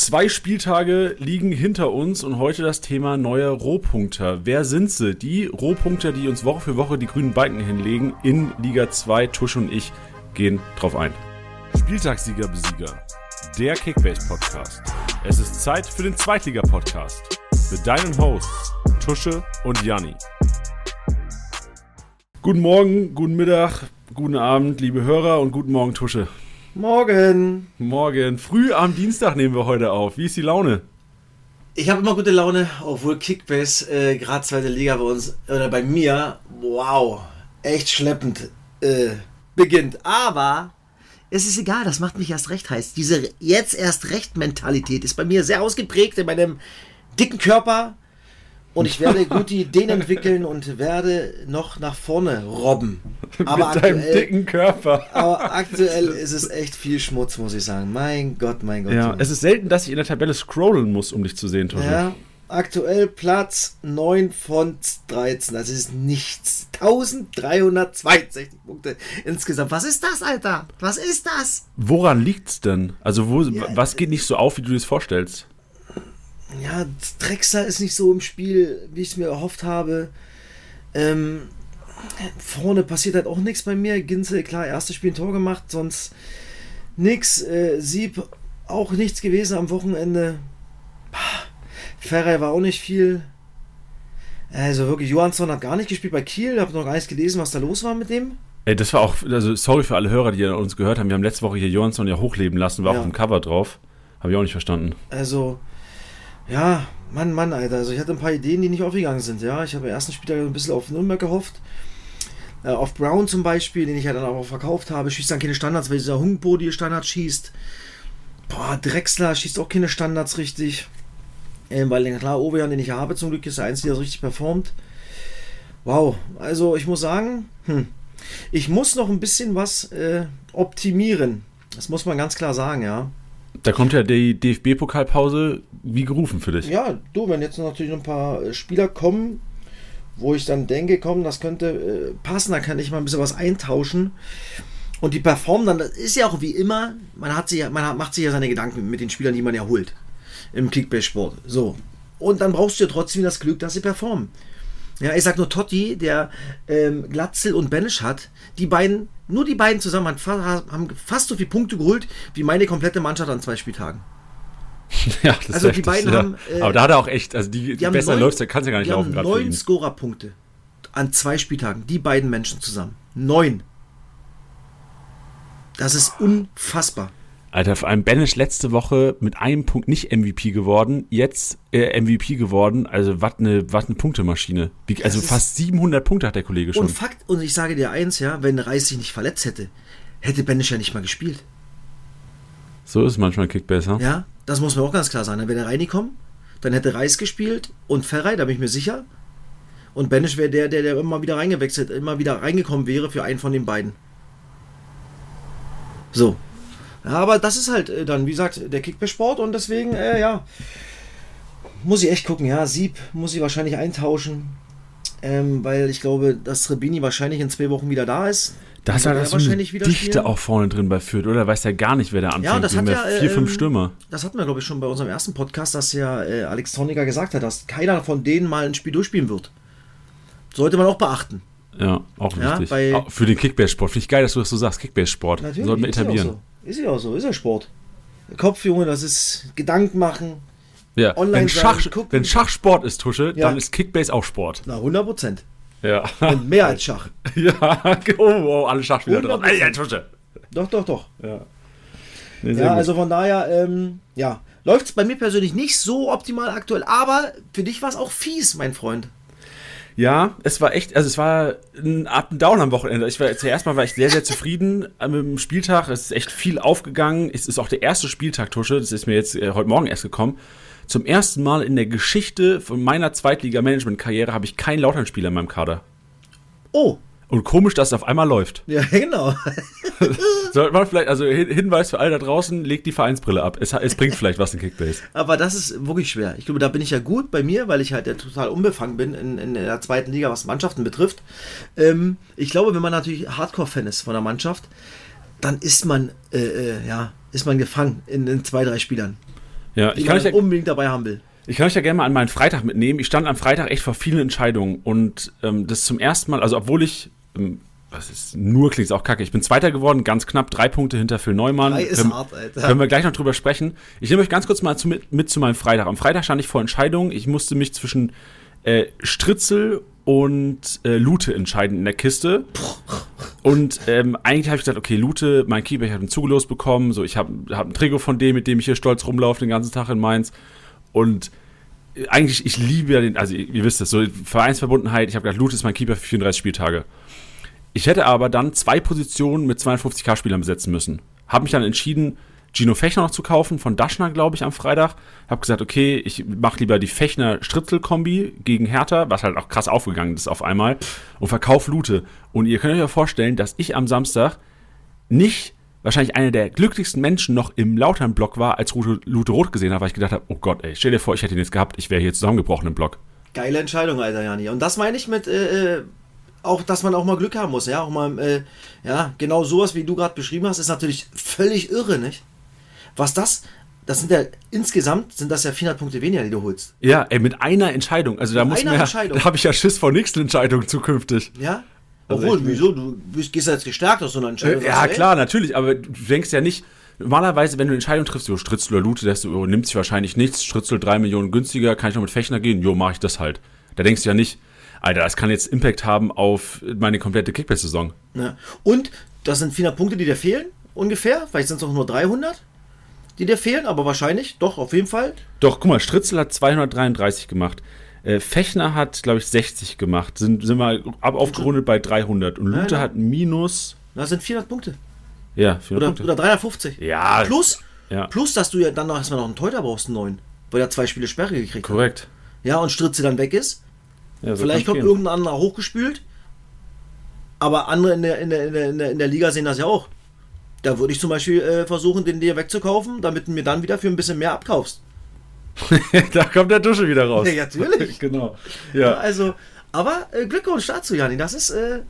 Zwei Spieltage liegen hinter uns und heute das Thema neue Rohpunkter. Wer sind sie? Die Rohpunkter, die uns Woche für Woche die grünen Balken hinlegen in Liga 2. Tusch und ich gehen drauf ein. Spieltagssieger Besieger. Der Kickbase Podcast. Es ist Zeit für den Zweitliga Podcast mit deinen Hosts Tusche und Janni. Guten Morgen, guten Mittag, guten Abend, liebe Hörer und guten Morgen Tusche. Morgen. Morgen. Früh am Dienstag nehmen wir heute auf. Wie ist die Laune? Ich habe immer gute Laune, obwohl Kickbase äh, gerade zweite Liga bei uns oder bei mir, wow, echt schleppend äh, beginnt. Aber es ist egal, das macht mich erst recht heiß. Diese jetzt erst recht Mentalität ist bei mir sehr ausgeprägt in meinem dicken Körper. Und ich werde gute Ideen entwickeln und werde noch nach vorne robben. Aber Mit deinem dicken Körper. aber aktuell ist es echt viel Schmutz, muss ich sagen. Mein Gott, mein Gott. Ja, es ist selten, dass ich in der Tabelle scrollen muss, um dich zu sehen, Tosche. Ja, aktuell Platz 9 von 13. Das ist nichts. 1362 Punkte insgesamt. Was ist das, Alter? Was ist das? Woran liegt's denn? Also, wo, ja, was geht nicht so auf, wie du es vorstellst? Ja, Drexler ist nicht so im Spiel, wie ich es mir erhofft habe. Ähm, vorne passiert halt auch nichts bei mir. Ginzel, klar, erstes Spiel ein Tor gemacht, sonst nichts. Äh, Sieb auch nichts gewesen am Wochenende. Ferrer war auch nicht viel. Also wirklich, Johansson hat gar nicht gespielt bei Kiel. Ich habe noch gar nicht gelesen, was da los war mit dem. Ey, das war auch, also sorry für alle Hörer, die uns gehört haben. Wir haben letzte Woche hier Johansson ja hochleben lassen, war ja. auch im Cover drauf. Habe ich auch nicht verstanden. Also, ja, Mann, Mann, Alter. Also ich hatte ein paar Ideen, die nicht aufgegangen sind. Ja, ich habe im ersten Spieltag ein bisschen auf Nürnberg gehofft. Äh, auf Brown zum Beispiel, den ich ja dann auch verkauft habe, schießt dann keine Standards, weil dieser Hungbo die Standards schießt. Boah, Drexler schießt auch keine Standards richtig. Ähm, weil klar, Ovejan, den ich habe, zum Glück ist der Einzige, der so richtig performt. Wow, also ich muss sagen, hm, ich muss noch ein bisschen was äh, optimieren. Das muss man ganz klar sagen, ja. Da kommt ja die DFB-Pokalpause wie gerufen für dich. Ja, du, wenn jetzt natürlich ein paar äh, Spieler kommen, wo ich dann denke, komm, das könnte äh, passen, dann kann ich mal ein bisschen was eintauschen. Und die performen dann, das ist ja auch wie immer, man, hat sich, man macht sich ja seine Gedanken mit den Spielern, die man ja holt im Kickbase-Sport. So. Und dann brauchst du ja trotzdem das Glück, dass sie performen. Ja, ich sag nur Totti, der ähm, Glatzel und Benisch hat, die beiden, nur die beiden zusammen haben fast so viele Punkte geholt wie meine komplette Mannschaft an zwei Spieltagen. Ja, das also die beiden das, haben. Äh, aber da hat er auch echt, also die, die besser neun, läuft, der kann es ja gar nicht die laufen. Haben neun Scorerpunkte an zwei Spieltagen, die beiden Menschen zusammen. Neun. Das ist unfassbar. Alter, vor allem Banish letzte Woche mit einem Punkt nicht MVP geworden, jetzt äh, MVP geworden. Also was eine was eine Punktemaschine. Wie, also fast 700 Punkte hat der Kollege schon. Und Fakt, und ich sage dir eins, ja, wenn Reis sich nicht verletzt hätte, hätte Banish ja nicht mal gespielt. So ist manchmal Kickbase, Ja, das muss man auch ganz klar sagen. Dann wäre der reingekommen, dann hätte Reis gespielt und Ferrei, da bin ich mir sicher. Und Banish wäre der, der, der immer wieder reingewechselt, immer wieder reingekommen wäre für einen von den beiden. So, ja, aber das ist halt äh, dann, wie gesagt, der Kickbase-Sport und deswegen, äh, ja, muss ich echt gucken. Ja, Sieb muss ich wahrscheinlich eintauschen, ähm, weil ich glaube, dass Trebini wahrscheinlich in zwei Wochen wieder da ist. Da ist ja das so eine Dichte spielen. auch vorne drin bei Fürth, oder? Weiß ja gar nicht, wer da anfängt. Ja, das hat ja, vier, äh, fünf Stürmer. Das hatten wir, glaube ich, schon bei unserem ersten Podcast, dass ja äh, Alex Troniger gesagt hat, dass keiner von denen mal ein Spiel durchspielen wird. Sollte man auch beachten. Ja, auch wichtig. Ja, auch für den Kickbase-Sport. Finde ich geil, dass du das so sagst. Kickbase-Sport. Sollten wir etablieren. Ist ja auch so, ist ja Sport. Kopf, Junge, das ist Gedanken machen. Ja, online wenn, Schach, sein, wenn Schachsport ist, Tusche, ja. dann ist Kickbase auch Sport. Na, 100 Prozent. Ja. Und mehr als Schach. ja, oh, oh alle Schachspieler drauf. Ey, Tusche. Doch, doch, doch. Ja, nee, ja also von daher, ähm, ja, läuft es bei mir persönlich nicht so optimal aktuell, aber für dich war es auch fies, mein Freund. Ja, es war echt, also es war ein Up and Down am Wochenende. Ich war zuerst mal war ich sehr, sehr zufrieden mit dem Spieltag. Es ist echt viel aufgegangen. Es ist auch der erste Spieltag, Tusche. Das ist mir jetzt äh, heute Morgen erst gekommen. Zum ersten Mal in der Geschichte von meiner Zweitliga-Management-Karriere habe ich keinen Lautern-Spieler in meinem Kader. Oh, und komisch, dass es auf einmal läuft. Ja, genau. Sollte man vielleicht, also Hinweis für alle da draußen, legt die Vereinsbrille ab. Es, es bringt vielleicht was in Kickbase. Aber das ist wirklich schwer. Ich glaube, da bin ich ja gut bei mir, weil ich halt ja total unbefangen bin in, in der zweiten Liga, was Mannschaften betrifft. Ähm, ich glaube, wenn man natürlich Hardcore-Fan ist von der Mannschaft, dann ist man, äh, äh, ja, ist man gefangen in, in zwei, drei Spielern. Ja, die ich kann euch ja, unbedingt dabei haben will. ich kann euch ja gerne mal an meinen Freitag mitnehmen. Ich stand am Freitag echt vor vielen Entscheidungen und ähm, das zum ersten Mal, also obwohl ich, ähm, das ist nur klingt auch kacke, ich bin Zweiter geworden, ganz knapp, drei Punkte hinter Phil Neumann. Drei ist Können- hart, Alter. Können wir gleich noch drüber sprechen. Ich nehme euch ganz kurz mal zu, mit, mit zu meinem Freitag. Am Freitag stand ich vor Entscheidungen. Ich musste mich zwischen äh, Stritzel und äh, Lute entscheiden in der Kiste. Und ähm, eigentlich habe ich gesagt, okay, Lute, mein Keeper, ich habe einen zugelost bekommen. So, ich habe hab ein Trikot von dem, mit dem ich hier stolz rumlaufe den ganzen Tag in Mainz. Und eigentlich, ich liebe ja den, also ihr, wisst es, so Vereinsverbundenheit. Ich habe gesagt, Lute ist mein Keeper für 34 Spieltage. Ich hätte aber dann zwei Positionen mit 250k-Spielern besetzen müssen. Habe mich dann entschieden, Gino Fechner noch zu kaufen, von Daschner, glaube ich, am Freitag. Habe gesagt, okay, ich mache lieber die Fechner-Stritzel-Kombi gegen Hertha, was halt auch krass aufgegangen ist auf einmal, und verkauf Lute. Und ihr könnt euch ja vorstellen, dass ich am Samstag nicht wahrscheinlich einer der glücklichsten Menschen noch im Lautern-Block war, als Lute, Lute Rot gesehen habe, weil ich gedacht habe, oh Gott, ey, stell dir vor, ich hätte ihn jetzt gehabt, ich wäre hier zusammengebrochen im Block. Geile Entscheidung, Alter, Jani. Und das meine ich mit, äh, äh, auch, dass man auch mal Glück haben muss, ja. Auch mal, äh, ja, genau sowas, wie du gerade beschrieben hast, ist natürlich völlig irre, nicht? Was das, das sind ja, insgesamt sind das ja 400 Punkte weniger, die du holst. Ja, ey, mit einer Entscheidung. Also da Mit muss man ja, Entscheidung. da habe ich ja Schiss vor nächsten Entscheidungen zukünftig. Ja? Also Obwohl, wieso? Du bist, gehst ja jetzt gestärkt aus so einer Entscheidung. Äh, ja, ey, klar, natürlich, aber du denkst ja nicht, normalerweise, wenn du eine Entscheidung triffst, so Stritzel oder Lute, dass du, oh, nimmt sich wahrscheinlich nichts, Stritzel 3 Millionen günstiger, kann ich noch mit Fechner gehen? Jo, mache ich das halt. Da denkst du ja nicht, Alter, das kann jetzt Impact haben auf meine komplette Kickbase-Saison. Ja. Und das sind 400 Punkte, die dir fehlen, ungefähr. Vielleicht sind es auch nur 300, die dir fehlen, aber wahrscheinlich, doch, auf jeden Fall. Doch, guck mal, Stritzel hat 233 gemacht. Äh, Fechner hat, glaube ich, 60 gemacht. Sind, sind wir ab, aufgerundet bei 300. Und Lute hat minus, Das sind 400 Punkte. ja, 400 Oder, Punkte. oder 350. Ja. Plus, Ja. plus, dass du ja dann noch erstmal noch einen Teuter brauchst, einen neuen. Weil er zwei Spiele Sperre gekriegt hat. Korrekt. Ja, und Stritze dann weg ist. Ja, so Vielleicht kommt gehen. irgendein anderer hochgespült. Aber andere in der, in, der, in, der, in, der, in der Liga sehen das ja auch. Da würde ich zum Beispiel äh, versuchen, den dir wegzukaufen, damit du mir dann wieder für ein bisschen mehr abkaufst. da kommt der Dusche wieder raus. Ja, natürlich. genau. Ja, Ja. also, aber äh, Glückwunsch dazu, Jani. Das ist, äh,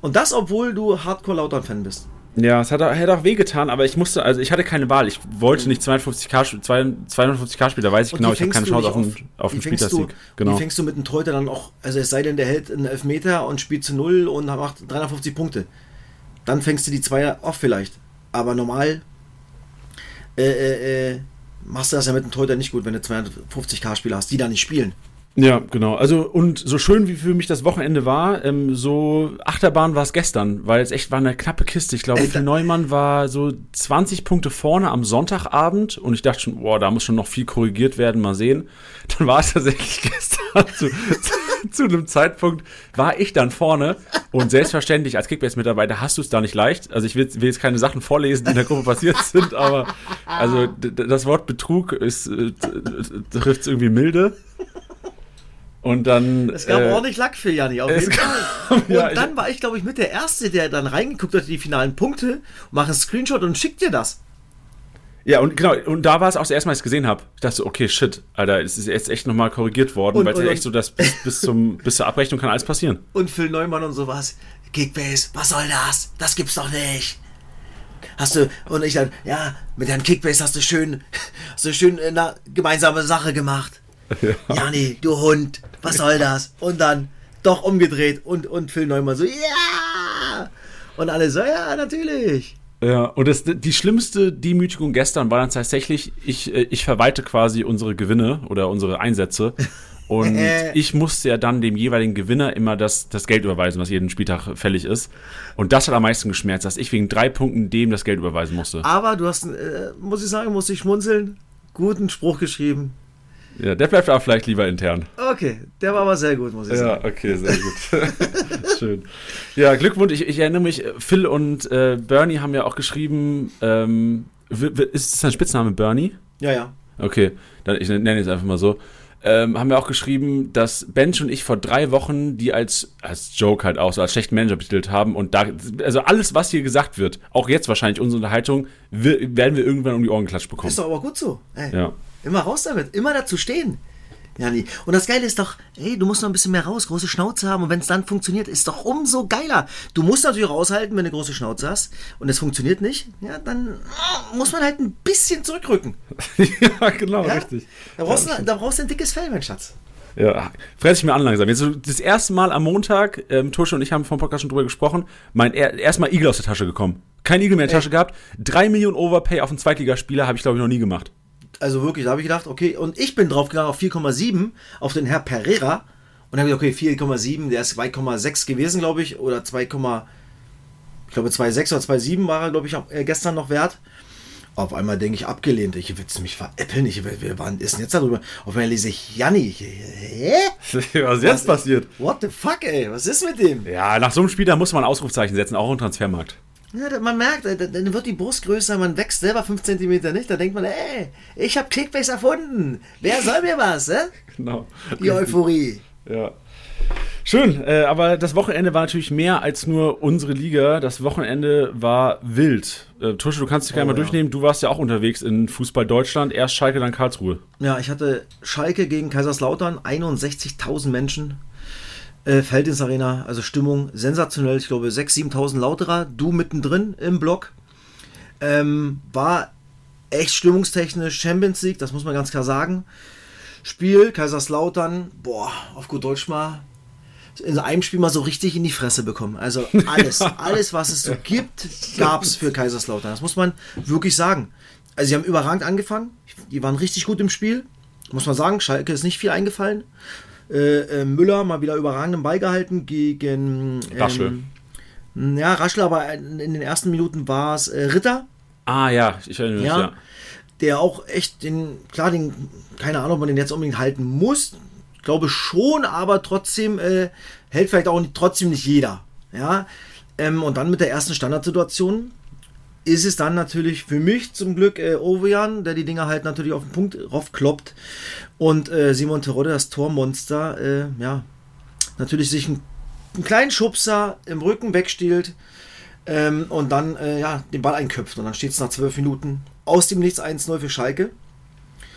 und das, obwohl du Hardcore-Lautern-Fan bist. Ja, es hat, auch- hätte auch wehgetan, aber ich musste, also ich hatte keine Wahl. Ich wollte nicht 250k, 250k spielen, da weiß ich Und genau, ich habe keine Chance auf einen, auf einen fängst du, Spieltagssieg. Genau. Die fängst du mit einem Torhüter dann auch, also es sei denn, der hält einen Elfmeter und spielt zu Null und macht 350 Punkte. Dann fängst du die Zweier auf vielleicht. Aber normal äh, äh, äh, machst du das ja mit einem Torhüter nicht gut, wenn du 250k Spieler hast, die da nicht spielen. Ja, genau. Also, und so schön wie für mich das Wochenende war, ähm, so Achterbahn war es gestern, weil es echt war eine knappe Kiste. Ich glaube, da- Neumann war so 20 Punkte vorne am Sonntagabend und ich dachte schon, boah, da muss schon noch viel korrigiert werden, mal sehen. Dann war es tatsächlich gestern zu, zu, zu einem Zeitpunkt, war ich dann vorne und selbstverständlich als Kickbase-Mitarbeiter hast du es da nicht leicht. Also ich will, will jetzt keine Sachen vorlesen, die in der Gruppe passiert sind, aber also das Wort Betrug ist, äh, trifft es irgendwie milde. Und dann. Es gab äh, ordentlich Lack für Janni, auf jeden gab- Fall. Und Ja, dann war ich, glaube ich, mit der Erste, der dann reingeguckt hat, die finalen Punkte, mach einen Screenshot und schickt dir das. Ja, und genau, und da war es auch das erste Mal, als ich es gesehen habe. Ich dachte so, okay, shit, Alter, es ist jetzt echt nochmal korrigiert worden, weil es echt so, dass bis, bis, zum, bis zur Abrechnung kann alles passieren. Und Phil Neumann und sowas. Kickbase, was soll das? Das gibt's doch nicht. Hast du, und ich dann, ja, mit deinem Kickbase hast du schön, hast du schön eine gemeinsame Sache gemacht. Jani, du Hund, was soll das? Und dann doch umgedreht und, und Phil Neumann so, ja! Und alle so, ja, natürlich. Ja, und das, die schlimmste Demütigung gestern war dann tatsächlich, ich, äh, ich verwalte quasi unsere Gewinne oder unsere Einsätze. Und ich musste ja dann dem jeweiligen Gewinner immer das, das Geld überweisen, was jeden Spieltag fällig ist. Und das hat am meisten geschmerzt, dass ich wegen drei Punkten dem das Geld überweisen musste. Aber du hast, äh, muss ich sagen, muss ich schmunzeln, guten Spruch geschrieben. Ja, der bleibt auch vielleicht lieber intern. Okay, der war aber sehr gut, muss ich sagen. Ja, okay, sehr gut. Schön. Ja, Glückwunsch. Ich, ich erinnere mich, Phil und äh, Bernie haben ja auch geschrieben, ähm, ist das ein Spitzname Bernie? Ja, ja. Okay, dann, ich nenne es einfach mal so. Ähm, haben wir auch geschrieben, dass Bench und ich vor drei Wochen die als, als Joke halt auch so als schlechten Manager betitelt haben und da, also alles, was hier gesagt wird, auch jetzt wahrscheinlich unsere Unterhaltung, wir, werden wir irgendwann um die Ohren geklatscht bekommen. Ist doch aber gut so. Ey. Ja. Immer raus damit, immer dazu stehen. Ja, nee. Und das Geile ist doch, ey, du musst noch ein bisschen mehr raus, große Schnauze haben und wenn es dann funktioniert, ist doch umso geiler. Du musst natürlich raushalten, wenn du eine große Schnauze hast und es funktioniert nicht, ja, dann muss man halt ein bisschen zurückrücken. ja, genau, ja? richtig. Da brauchst, ja, du, da brauchst du ein dickes Fell, mein Schatz. Ja, fress ich mir an langsam. Jetzt das erste Mal am Montag, ähm, Tusche und ich haben vom Podcast schon drüber gesprochen, mein er, erstmal Igel aus der Tasche gekommen. Kein Igel mehr in der Tasche gehabt. Drei Millionen Overpay auf einen Zweitligaspieler habe ich, glaube ich, noch nie gemacht. Also wirklich, da habe ich gedacht, okay, und ich bin drauf gegangen auf 4,7 auf den Herr Pereira und habe gesagt, okay, 4,7, der ist 2,6 gewesen, glaube ich, oder 2, ich glaube 2,6 oder 2,7 war er, glaube ich, äh, gestern noch wert. Auf einmal denke ich, abgelehnt. Ich will mich veräppeln. Ich, wir waren, ist jetzt darüber. Auf einmal lese ich Janni. Hä? Was ist jetzt passiert? What the fuck, ey? Was ist mit dem? Ja, nach so einem Spieler muss man ein Ausrufzeichen setzen, auch im Transfermarkt. Ja, man merkt, dann wird die Brust größer, man wächst selber 5 cm nicht. Da denkt man, ey, ich habe Kickbase erfunden. Wer soll mir was, hä? Genau. Die Euphorie. Ja. Schön, äh, aber das Wochenende war natürlich mehr als nur unsere Liga. Das Wochenende war wild. Äh, Tusche, du kannst dich gerne oh, mal ja. durchnehmen. Du warst ja auch unterwegs in Fußball Deutschland. Erst Schalke, dann Karlsruhe. Ja, ich hatte Schalke gegen Kaiserslautern. 61.000 Menschen. Äh, Feldins Arena, also Stimmung sensationell. Ich glaube 6.000, 7.000 Lauterer. Du mittendrin im Block. Ähm, war echt stimmungstechnisch Champions League, das muss man ganz klar sagen. Spiel, Kaiserslautern, boah, auf gut Deutsch mal in einem Spiel mal so richtig in die Fresse bekommen. Also alles, alles, was es so gibt, gab es für Kaiserslautern. Das muss man wirklich sagen. Also sie haben überragend angefangen. Die waren richtig gut im Spiel. Muss man sagen, Schalke ist nicht viel eingefallen. Äh, äh, Müller mal wieder überragenden Ball gehalten gegen ähm, Raschel. Ja, Raschel, aber in, in den ersten Minuten war es äh, Ritter. Ah ja, ich erinnere mich, ja, ja. Der auch echt den, klar, den, keine Ahnung, ob man den jetzt unbedingt halten muss glaube schon, aber trotzdem äh, hält vielleicht auch nicht, trotzdem nicht jeder. Ja, ähm, und dann mit der ersten Standardsituation ist es dann natürlich für mich zum Glück äh, Ovejan, der die Dinger halt natürlich auf den Punkt raufkloppt und äh, Simon Terodde, das Tormonster, äh, ja, natürlich sich einen, einen, kleinen Schubser im Rücken wegstiehlt ähm, und dann äh, ja, den Ball einköpft und dann steht es nach zwölf Minuten aus dem Nichts 1-0 für Schalke.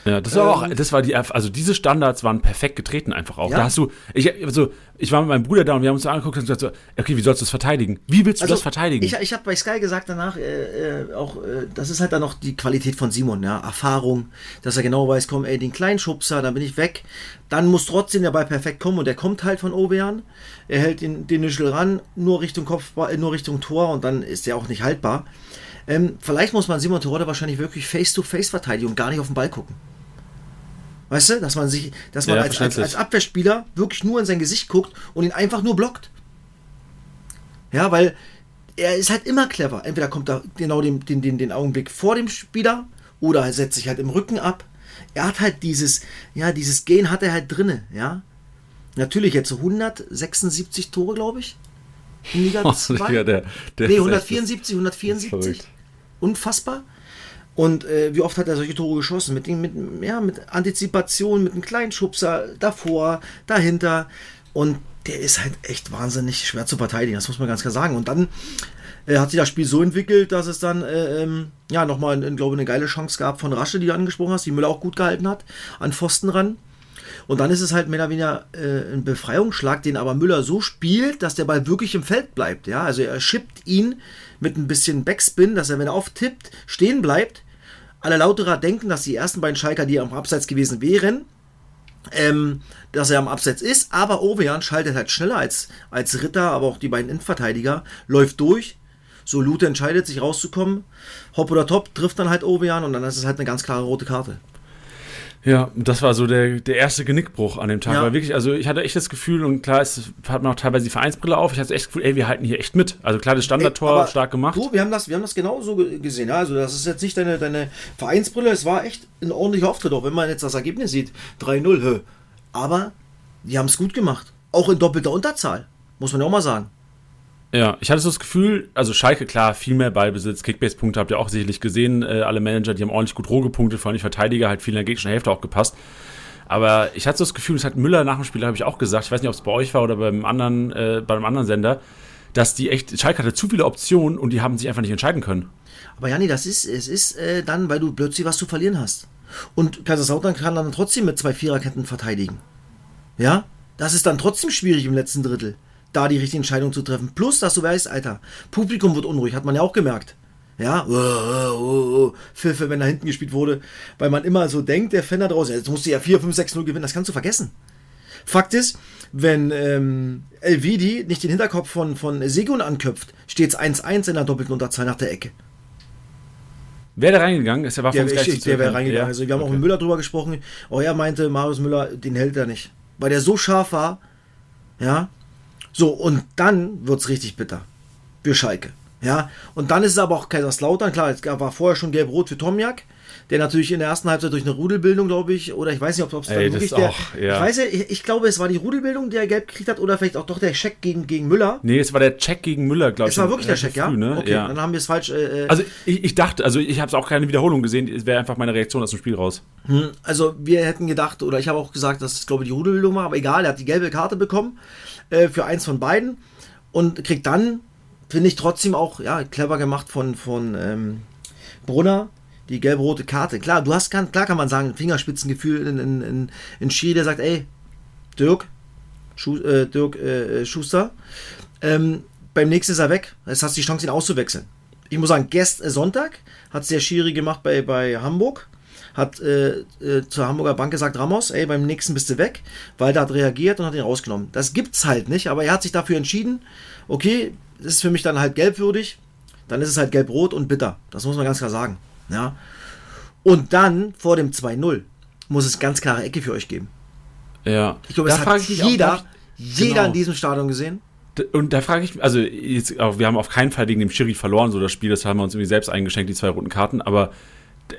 Ja, das war ähm, auch, das war die, also diese Standards waren perfekt getreten einfach auch. Ja. Da hast du, ich, also, ich war mit meinem Bruder da und wir haben uns angeguckt und gesagt so, okay, wie sollst du das verteidigen? Wie willst du also, das verteidigen? Ich, ich habe bei Sky gesagt danach, äh, äh, auch, äh, das ist halt dann noch die Qualität von Simon, ja, Erfahrung, dass er genau weiß, komm, ey, den kleinen Schubser, dann bin ich weg. Dann muss trotzdem der Ball perfekt kommen und der kommt halt von Ovean. Er hält den, den Nischel ran, nur Richtung Kopf, äh, nur Richtung Tor und dann ist der auch nicht haltbar. Ähm, vielleicht muss man Simon Terodde wahrscheinlich wirklich Face-to-Face verteidigen und gar nicht auf den Ball gucken. Weißt du, dass man sich, dass man ja, als, als, als, Abwehrspieler wirklich nur in sein Gesicht guckt und ihn einfach nur blockt. Ja, weil er ist halt immer clever. Entweder kommt er genau den, den, den, den Augenblick vor dem Spieler oder er setzt sich halt im Rücken ab. Er hat halt dieses, ja, dieses Gen hat er halt drinne, ja. Natürlich jetzt so 176 Tore, glaube ich. In Liga 2. Oh, ja, der, der nee, 174, 174. Unfassbar. Und äh, wie oft hat er solche Tore geschossen? Mit, mit, ja, mit Antizipation, mit einem kleinen Schubser davor, dahinter. Und der ist halt echt wahnsinnig schwer zu verteidigen, das muss man ganz klar sagen. Und dann äh, hat sich das Spiel so entwickelt, dass es dann äh, ähm, ja nochmal, glaube ich, eine geile Chance gab von Rasche, die du angesprochen hast, die Müller auch gut gehalten hat, an Pfosten ran. Und dann ist es halt mehr oder weniger äh, ein Befreiungsschlag, den aber Müller so spielt, dass der Ball wirklich im Feld bleibt. Ja? Also er schippt ihn mit ein bisschen Backspin, dass er, wenn er auftippt, stehen bleibt alle Lauterer denken, dass die ersten beiden Schalker, die am Abseits gewesen wären, ähm, dass er am Abseits ist, aber Ovejan schaltet halt schneller als, als Ritter, aber auch die beiden Innenverteidiger, läuft durch. So Lute entscheidet sich rauszukommen. Hopp oder Top trifft dann halt Ovejan und dann ist es halt eine ganz klare rote Karte. Ja, das war so der, der erste Genickbruch an dem Tag. Ja. Weil wirklich, also ich hatte echt das Gefühl, und klar, es hat man auch teilweise die Vereinsbrille auf, ich hatte echt das Gefühl, ey, wir halten hier echt mit. Also klar, das Standardtor ey, stark gemacht. Du, wir haben das, wir haben das genauso gesehen. Ja? Also das ist jetzt nicht deine, deine Vereinsbrille, es war echt ein ordentlicher Auftritt, auch wenn man jetzt das Ergebnis sieht. 3-0, aber die haben es gut gemacht. Auch in doppelter Unterzahl, muss man ja auch mal sagen. Ja, ich hatte so das Gefühl, also Schalke, klar, viel mehr Ballbesitz, Kickbase-Punkte habt ihr auch sicherlich gesehen. Äh, alle Manager, die haben ordentlich gut roh gepunktet, vor allem die Verteidiger, halt viel in der gegnerischen Hälfte auch gepasst. Aber ich hatte so das Gefühl, das hat Müller nach dem Spiel, habe ich auch gesagt, ich weiß nicht, ob es bei euch war oder beim anderen, äh, bei einem anderen Sender, dass die echt, Schalke hatte zu viele Optionen und die haben sich einfach nicht entscheiden können. Aber Janni, das ist, es ist äh, dann, weil du plötzlich was zu verlieren hast. Und Kaiserslautern kann dann trotzdem mit zwei Viererketten verteidigen. Ja, das ist dann trotzdem schwierig im letzten Drittel, da die richtige Entscheidung zu treffen. Plus, dass du weißt, Alter, Publikum wird unruhig, hat man ja auch gemerkt. Ja, oh, oh, oh, Pfiffe, wenn da hinten gespielt wurde, weil man immer so denkt, der Fan da draußen, jetzt musst du ja 4, 5, 6, 0 gewinnen, das kannst du vergessen. Fakt ist, wenn ähm, Elvidi nicht den Hinterkopf von, von Segun anköpft, steht es 1-1 in der doppelten Unterzahl nach der Ecke. Wäre der reingegangen? Ist der war Der, ich, der wäre reingegangen. Ja. Also wir haben auch Okay. mit Müller drüber gesprochen. Oh, er meinte, Marius Müller, den hält er nicht. Weil der so scharf war. Ja. So, und dann wird es richtig bitter. Für Schalke. Ja. Und dann ist es aber auch Kaiserslautern. Klar, es war vorher schon gelb-rot für Tomjak. Der natürlich in der ersten Halbzeit durch eine Rudelbildung, glaube ich, oder ich weiß nicht, ob es dann wirklich der. auch, ja. Ich weiß ja, ich, ich glaube, es war die Rudelbildung, der gelb gekriegt hat, oder vielleicht auch doch der Check gegen, gegen Müller. Nee, es war der Check gegen Müller, glaube ich. Es war wirklich der Check, ja? früh, ne? Okay, ja. dann haben wir es falsch. Äh, äh, Also ich, ich dachte, also ich habe es auch keine Wiederholung gesehen, es wäre einfach meine Reaktion aus dem Spiel raus. Hm, Also wir hätten gedacht, oder ich habe auch gesagt, dass es glaube ich die Rudelbildung war, aber egal, er hat die gelbe Karte bekommen äh, für eins von beiden und kriegt dann, finde ich trotzdem auch, ja, clever gemacht von, von ähm, Brunner, die gelb-rote Karte. Klar, du hast, kann, klar kann man sagen, Fingerspitzengefühl in, in, in, in Schiri, der sagt, ey, Dirk, Schu, äh, Dirk äh, Schuster, ähm, beim nächsten ist er weg. Jetzt hast du die Chance, ihn auszuwechseln. Ich muss sagen, gest, äh, Sonntag hat es der Schiri gemacht bei, bei Hamburg. Hat äh, äh, zur Hamburger Bank gesagt, Ramos, ey, beim nächsten bist du weg, weil der hat reagiert und hat ihn rausgenommen. Das gibt's halt nicht, aber er hat sich dafür entschieden, okay, das ist für mich dann halt gelbwürdig, dann ist es halt gelb-rot und bitter. Das muss man ganz klar sagen. Ja. Und dann, vor dem 2-0, muss es ganz klare Ecke für euch geben. Ja. Ich glaube, Da es frage hat mich auch, jeder, jeder genau. in diesem Stadion gesehen. Und da frage ich mich, also jetzt, wir haben auf keinen Fall wegen dem Schiri verloren, so das Spiel, das haben wir uns irgendwie selbst eingeschenkt, die zwei roten Karten, aber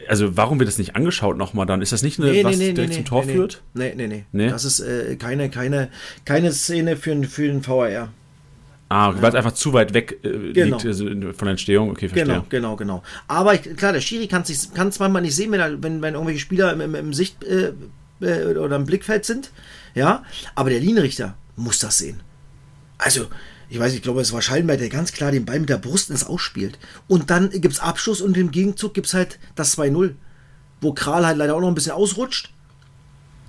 also warum wird das nicht angeschaut nochmal dann? Ist das nicht eine, was direkt zum Tor nee, führt? Nee, nee, nee. Nee? Das ist äh, keine, keine, keine Szene für, für den VAR. Ah, weil es einfach zu weit weg äh, Genau. liegt also von der Entstehung. Okay, verstehe. Genau, genau, genau. Aber ich, klar, der Schiri kann es manchmal nicht sehen, wenn, er, wenn, wenn irgendwelche Spieler im, im, im Sicht äh, äh, oder im Blickfeld sind. Ja, aber der Linienrichter muss das sehen. Also, ich weiß, ich glaube, es war Schallenberg, der ganz klar den Ball mit der Brust ins Ausspielt. Und dann gibt es Abschluss und im Gegenzug gibt es halt das 2-0, wo Kral halt leider auch noch ein bisschen ausrutscht.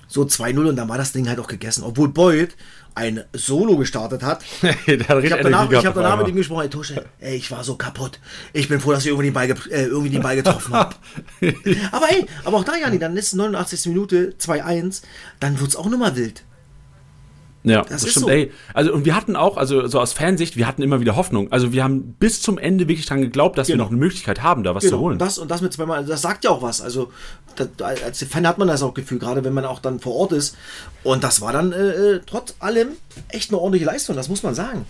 So 2-0 und dann war das Ding halt auch gegessen. Obwohl Beuth ein Solo gestartet hat. Ich habe danach, ich hab danach mit ihm gesprochen, ey Tusche, ey, ich war so kaputt. Ich bin froh, dass ich irgendwie den Ball, äh, irgendwie den Ball getroffen habe. aber ey, aber auch da, Jani, dann ist 89. Minute 2-1, dann wird's auch nochmal wild. Ja, Das das, ist stimmt. so. Ey, also und wir hatten auch, also so aus Fansicht, wir hatten immer wieder Hoffnung. Also wir haben bis zum Ende wirklich dran geglaubt, dass Genau. wir noch eine Möglichkeit haben, da was zu holen. das und das mit zweimal, das sagt ja auch was. Also das, als Fan hat man das auch Gefühl, gerade wenn man auch dann vor Ort ist. Und das war dann äh, äh, trotz allem echt eine ordentliche Leistung, das muss man sagen.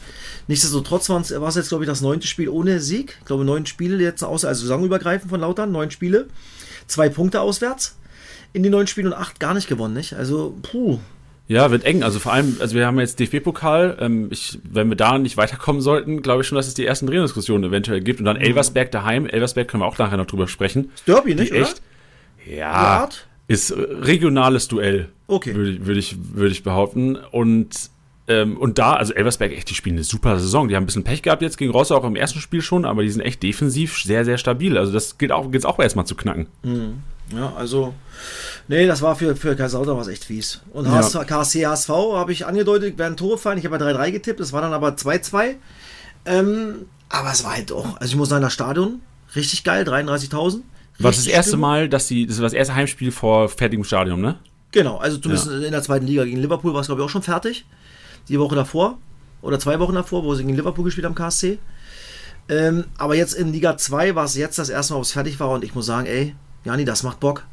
Nichtsdestotrotz war es jetzt, glaube ich, das neunte Spiel ohne Sieg. Ich glaube, neun Spiele jetzt aus, also saisonübergreifend von Lautern, neun Spiele. Zwei Punkte auswärts in den neun Spielen und acht gar nicht gewonnen, nicht? Also, puh. Ja, wird eng. Also vor allem, also wir haben jetzt DFB-Pokal. Ähm, ich, wenn wir da nicht weiterkommen sollten, glaube ich schon, dass es die ersten Trainerdiskussionen eventuell gibt. Und dann Elversberg daheim. Elversberg können wir auch nachher noch drüber sprechen. Derby, nicht, Die oder? echt, ja, Art? ist äh, regionales Duell. Okay. Würde ich, würde ich, würde ich behaupten. Und ähm, und da, also Elversberg, echt, die spielen eine super Saison. Die haben ein bisschen Pech gehabt jetzt gegen Rostock auch im ersten Spiel schon, aber die sind echt defensiv sehr, sehr stabil. Also das gilt auch, gilt auch erstmal zu knacken. Ja, also, nee, das war für, für Kaiserslautern was echt fies. Und Ja. HSV, KSC HSV habe ich angedeutet, werden Tore fallen. Ich habe ja 3-3 getippt, das war dann aber 2-2. Ähm, aber es war halt auch, also ich muss sagen, das Stadion, richtig geil, 33.000. War das das erste Stimmung. Mal, dass die, das war das erste Heimspiel vor fertigem Stadion, ne? Genau, also zumindest in der zweiten Liga gegen Liverpool war es, glaube ich, auch schon fertig. Die Woche davor oder zwei Wochen davor, wo sie gegen Liverpool gespielt haben, KSC. Ähm, aber jetzt in Liga 2 war es jetzt das erste Mal, wo es fertig war und ich muss sagen, ey, Jani, das macht Bock.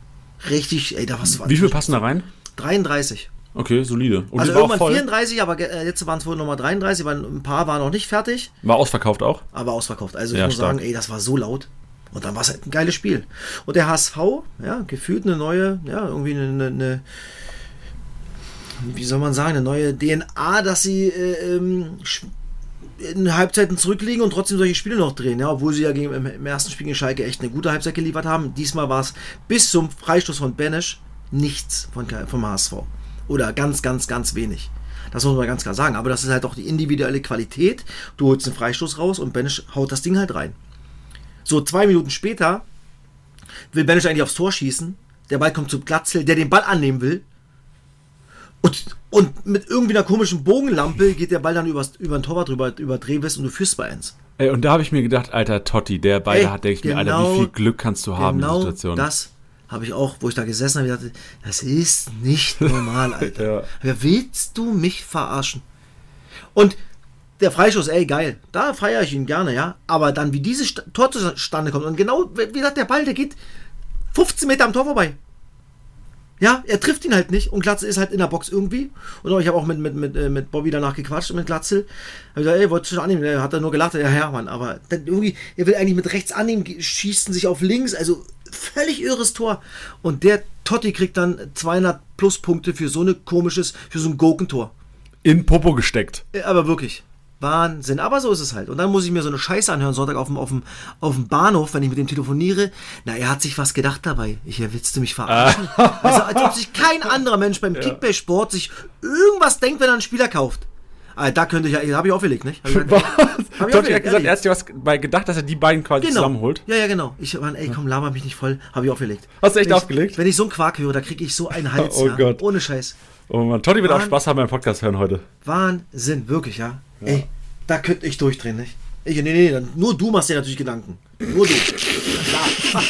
Richtig, ey, da was war. Wie viel passen da rein? 33. Okay, solide. Und Also irgendwann voll. 34, aber äh, jetzt waren es wohl nochmal 33, weil ein paar waren noch nicht fertig, War ausverkauft auch. aber ausverkauft. Also ich Ja, muss stark. sagen, ey, das war so laut. Und dann war es halt ein geiles Spiel. Und der HSV, ja, gefühlt eine neue, ja, irgendwie eine, eine, wie soll man sagen, eine neue DNA, dass sie äh, ähm, in Halbzeiten zurückliegen und trotzdem solche Spiele noch drehen, ja, obwohl sie ja gegen, im, ersten Spiel gegen Schalke echt eine gute Halbzeit geliefert haben. Diesmal war es bis zum Freistoß von Benesch nichts von, vom HSV. Oder ganz, ganz, ganz wenig. Das muss man ganz klar sagen. Aber das ist halt auch die individuelle Qualität. Du holst einen Freistoß raus und Benesch haut das Ding halt rein. So, zwei Minuten später will Benesch eigentlich aufs Tor schießen. der Ball kommt zu Glatzel, der den Ball annehmen will. Und, und mit irgendwie einer komischen Bogenlampe geht der Ball dann übers, über den Torwart drüber, über Drehwest und du führst bei eins. Ey, und da habe ich mir gedacht, alter Totti, der beide Ey, hat, denke ich mir, Alter, genau- wie viel Glück kannst du haben in der Genau Situation? das habe ich auch, wo ich da gesessen habe, ich dachte, das ist nicht normal, Alter. Ja. Wer willst du mich verarschen? Und der Freischuss, ey, geil. Da feiere ich ihn gerne, ja. Aber dann, wie dieses Tor zustande kommt und genau, wie gesagt, der Ball, der geht 15 Meter am Tor vorbei. Ja, er trifft ihn halt nicht und Glatzel ist halt in der Box irgendwie. Und ich habe auch mit, mit, mit, äh, mit Bobby danach gequatscht, mit Glatzel. Hab gesagt, ey, wolltest du schon annehmen? Er hat dann nur gelacht, ja, ja, Mann, aber dann irgendwie, er will eigentlich mit rechts annehmen, schießen sich auf links, also völlig irres Tor. Und der Totti kriegt dann 200 Pluspunkte für so ein komisches, für so ein Gurkentor. In Popo gesteckt. Äh, Aber wirklich. Wahnsinn. Aber so ist es halt. Und dann muss ich mir so eine Scheiße anhören, Sonntag auf dem, auf dem, auf dem Bahnhof, wenn ich mit dem telefoniere. Na, er hat sich was gedacht dabei. Ich, ja, willst du mich verarschen? Also, als ob sich kein anderer Mensch beim Kickbase-Sport sich irgendwas denkt, wenn er einen Spieler kauft. Ah, da könnte ich ja, habe ich aufgelegt, nicht? Hab ich, Was? hab ich aufgelegt, gesagt, er hat sich was bei gedacht, dass er die beiden quasi Genau. zusammenholt. Ja, ja, genau. Ich Mann, ey, komm, laber mich nicht voll. Habe ich aufgelegt. Hast du echt wenn ich, aufgelegt? Wenn ich so einen Quark höre, da kriege ich so einen Hals. Oh ja. Gott. Ohne Scheiß. Oh Mann, Totti wird auch Mann. Spaß haben beim Podcast hören heute. Wahnsinn, wirklich, ja. Ey, da könnte ich durchdrehen, nicht? Ich, nee, nee, dann, nur du machst dir natürlich Gedanken. Nur du. Klar.